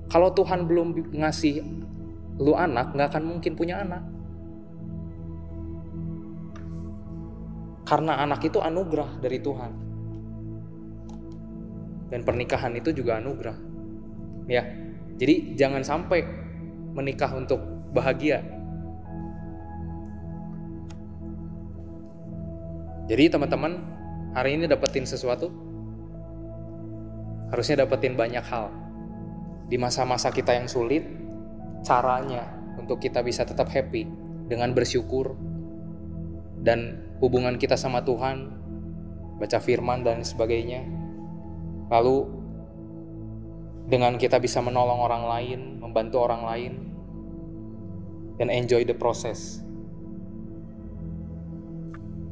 Kalau Tuhan belum ngasih lu anak, nggak akan mungkin punya anak. Karena anak itu anugerah dari Tuhan. Dan pernikahan itu juga anugerah. Ya. Jadi jangan sampai menikah untuk bahagia. Jadi teman-teman, hari ini dapetin sesuatu harusnya dapetin banyak hal. Di masa-masa kita yang sulit, caranya untuk kita bisa tetap happy dengan bersyukur dan hubungan kita sama Tuhan, baca firman dan sebagainya. Lalu dengan kita bisa menolong orang lain, membantu orang lain, dan enjoy the process.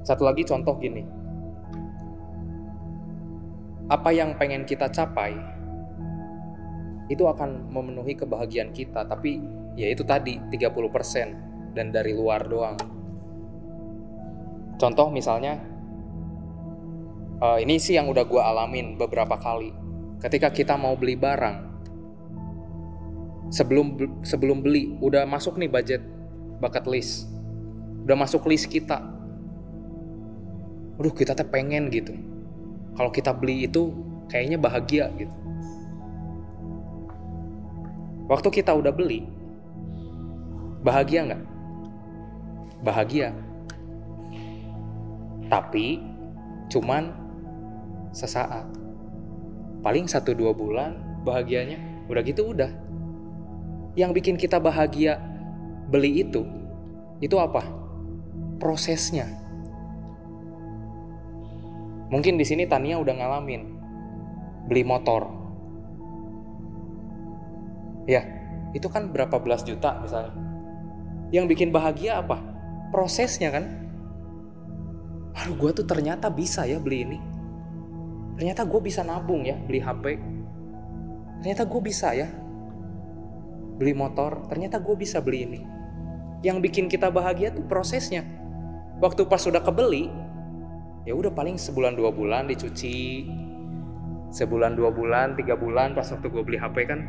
Satu lagi contoh gini. Apa yang pengen kita capai itu akan memenuhi kebahagiaan kita, tapi ya itu tadi 30% dan dari luar doang. Contoh misalnya uh, ini sih yang udah gue alamin beberapa kali. Ketika kita mau beli barang, sebelum sebelum beli udah masuk nih budget bucket list, udah masuk list kita aduh kita teh pengen gitu kalau kita beli itu kayaknya bahagia gitu. Waktu kita udah beli bahagia nggak? Bahagia. Tapi cuman sesaat. Paling satu dua bulan bahagianya udah gitu udah. Yang bikin kita bahagia beli itu itu apa? Prosesnya Mungkin di sini Tania udah ngalamin beli motor. Ya, itu kan berapa belas juta misalnya. Yang bikin bahagia apa? Prosesnya kan. Aduh, gue tuh ternyata bisa ya beli ini. Ternyata gue bisa nabung ya beli HP. Ternyata gue bisa ya beli motor. Ternyata gue bisa beli ini. Yang bikin kita bahagia tuh prosesnya. Waktu pas sudah kebeli, ya udah paling sebulan dua bulan dicuci. Sebulan dua bulan tiga bulan pas waktu gue beli HP kan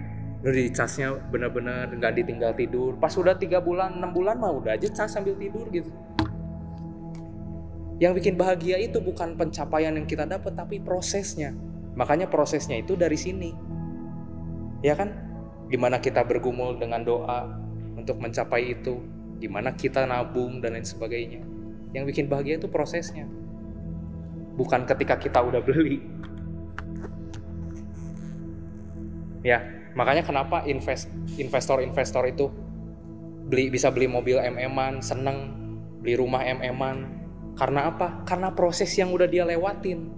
udah di casnya bener-bener nggak ditinggal tidur. Pas udah tiga bulan enam bulan mah udah aja cas sambil tidur gitu. Yang bikin bahagia itu bukan pencapaian yang kita dapat tapi prosesnya. Makanya prosesnya itu dari sini. Ya kan? Di mana kita bergumul dengan doa untuk mencapai itu? Di mana kita nabung dan lain sebagainya? Yang bikin bahagia itu prosesnya bukan ketika kita udah beli. Ya, makanya kenapa invest investor-investor itu beli bisa beli mobil MM-an, seneng beli rumah MM-an. Karena apa? Karena proses yang udah dia lewatin.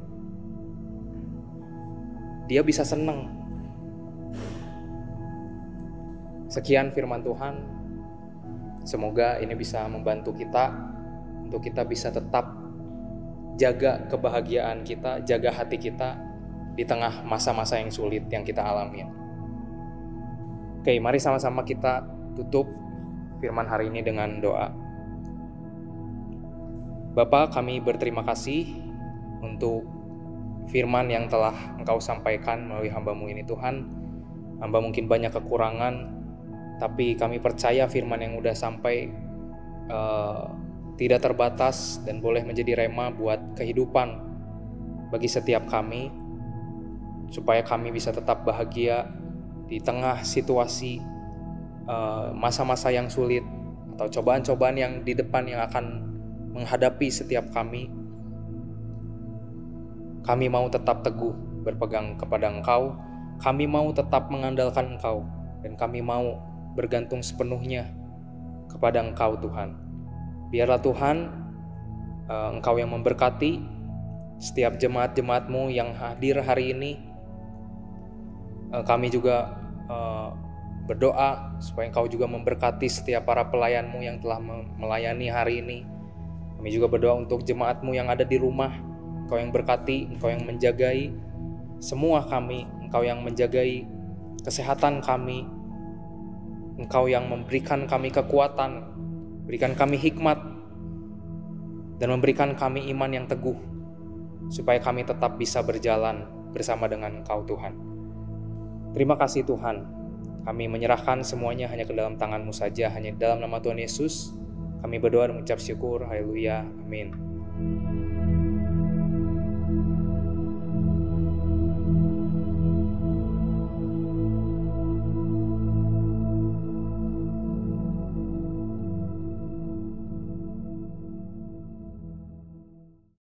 Dia bisa seneng. Sekian firman Tuhan. Semoga ini bisa membantu kita untuk kita bisa tetap jaga kebahagiaan kita, jaga hati kita di tengah masa-masa yang sulit yang kita alami. Oke, mari sama-sama kita tutup firman hari ini dengan doa. Bapak, kami berterima kasih untuk firman yang telah Engkau sampaikan melalui hambamu ini Tuhan. Hamba mungkin banyak kekurangan, tapi kami percaya firman yang udah sampai uh, tidak terbatas dan boleh menjadi rema buat kehidupan bagi setiap kami, supaya kami bisa tetap bahagia di tengah situasi eh, masa-masa yang sulit atau cobaan-cobaan yang di depan yang akan menghadapi setiap kami. Kami mau tetap teguh berpegang kepada Engkau, kami mau tetap mengandalkan Engkau, dan kami mau bergantung sepenuhnya kepada Engkau, Tuhan. Biarlah Tuhan uh, Engkau yang memberkati setiap jemaat-jemaatmu yang hadir hari ini. Uh, kami juga uh, berdoa supaya Engkau juga memberkati setiap para pelayanmu yang telah melayani hari ini. Kami juga berdoa untuk jemaatmu yang ada di rumah. Engkau yang berkati, Engkau yang menjagai semua kami. Engkau yang menjagai kesehatan kami. Engkau yang memberikan kami kekuatan Berikan kami hikmat dan memberikan kami iman yang teguh, supaya kami tetap bisa berjalan bersama dengan Engkau Tuhan. Terima kasih Tuhan, kami menyerahkan semuanya hanya ke dalam tangan-Mu saja, hanya dalam nama Tuhan Yesus. Kami berdoa dan mengucap syukur. Haleluya. Amin.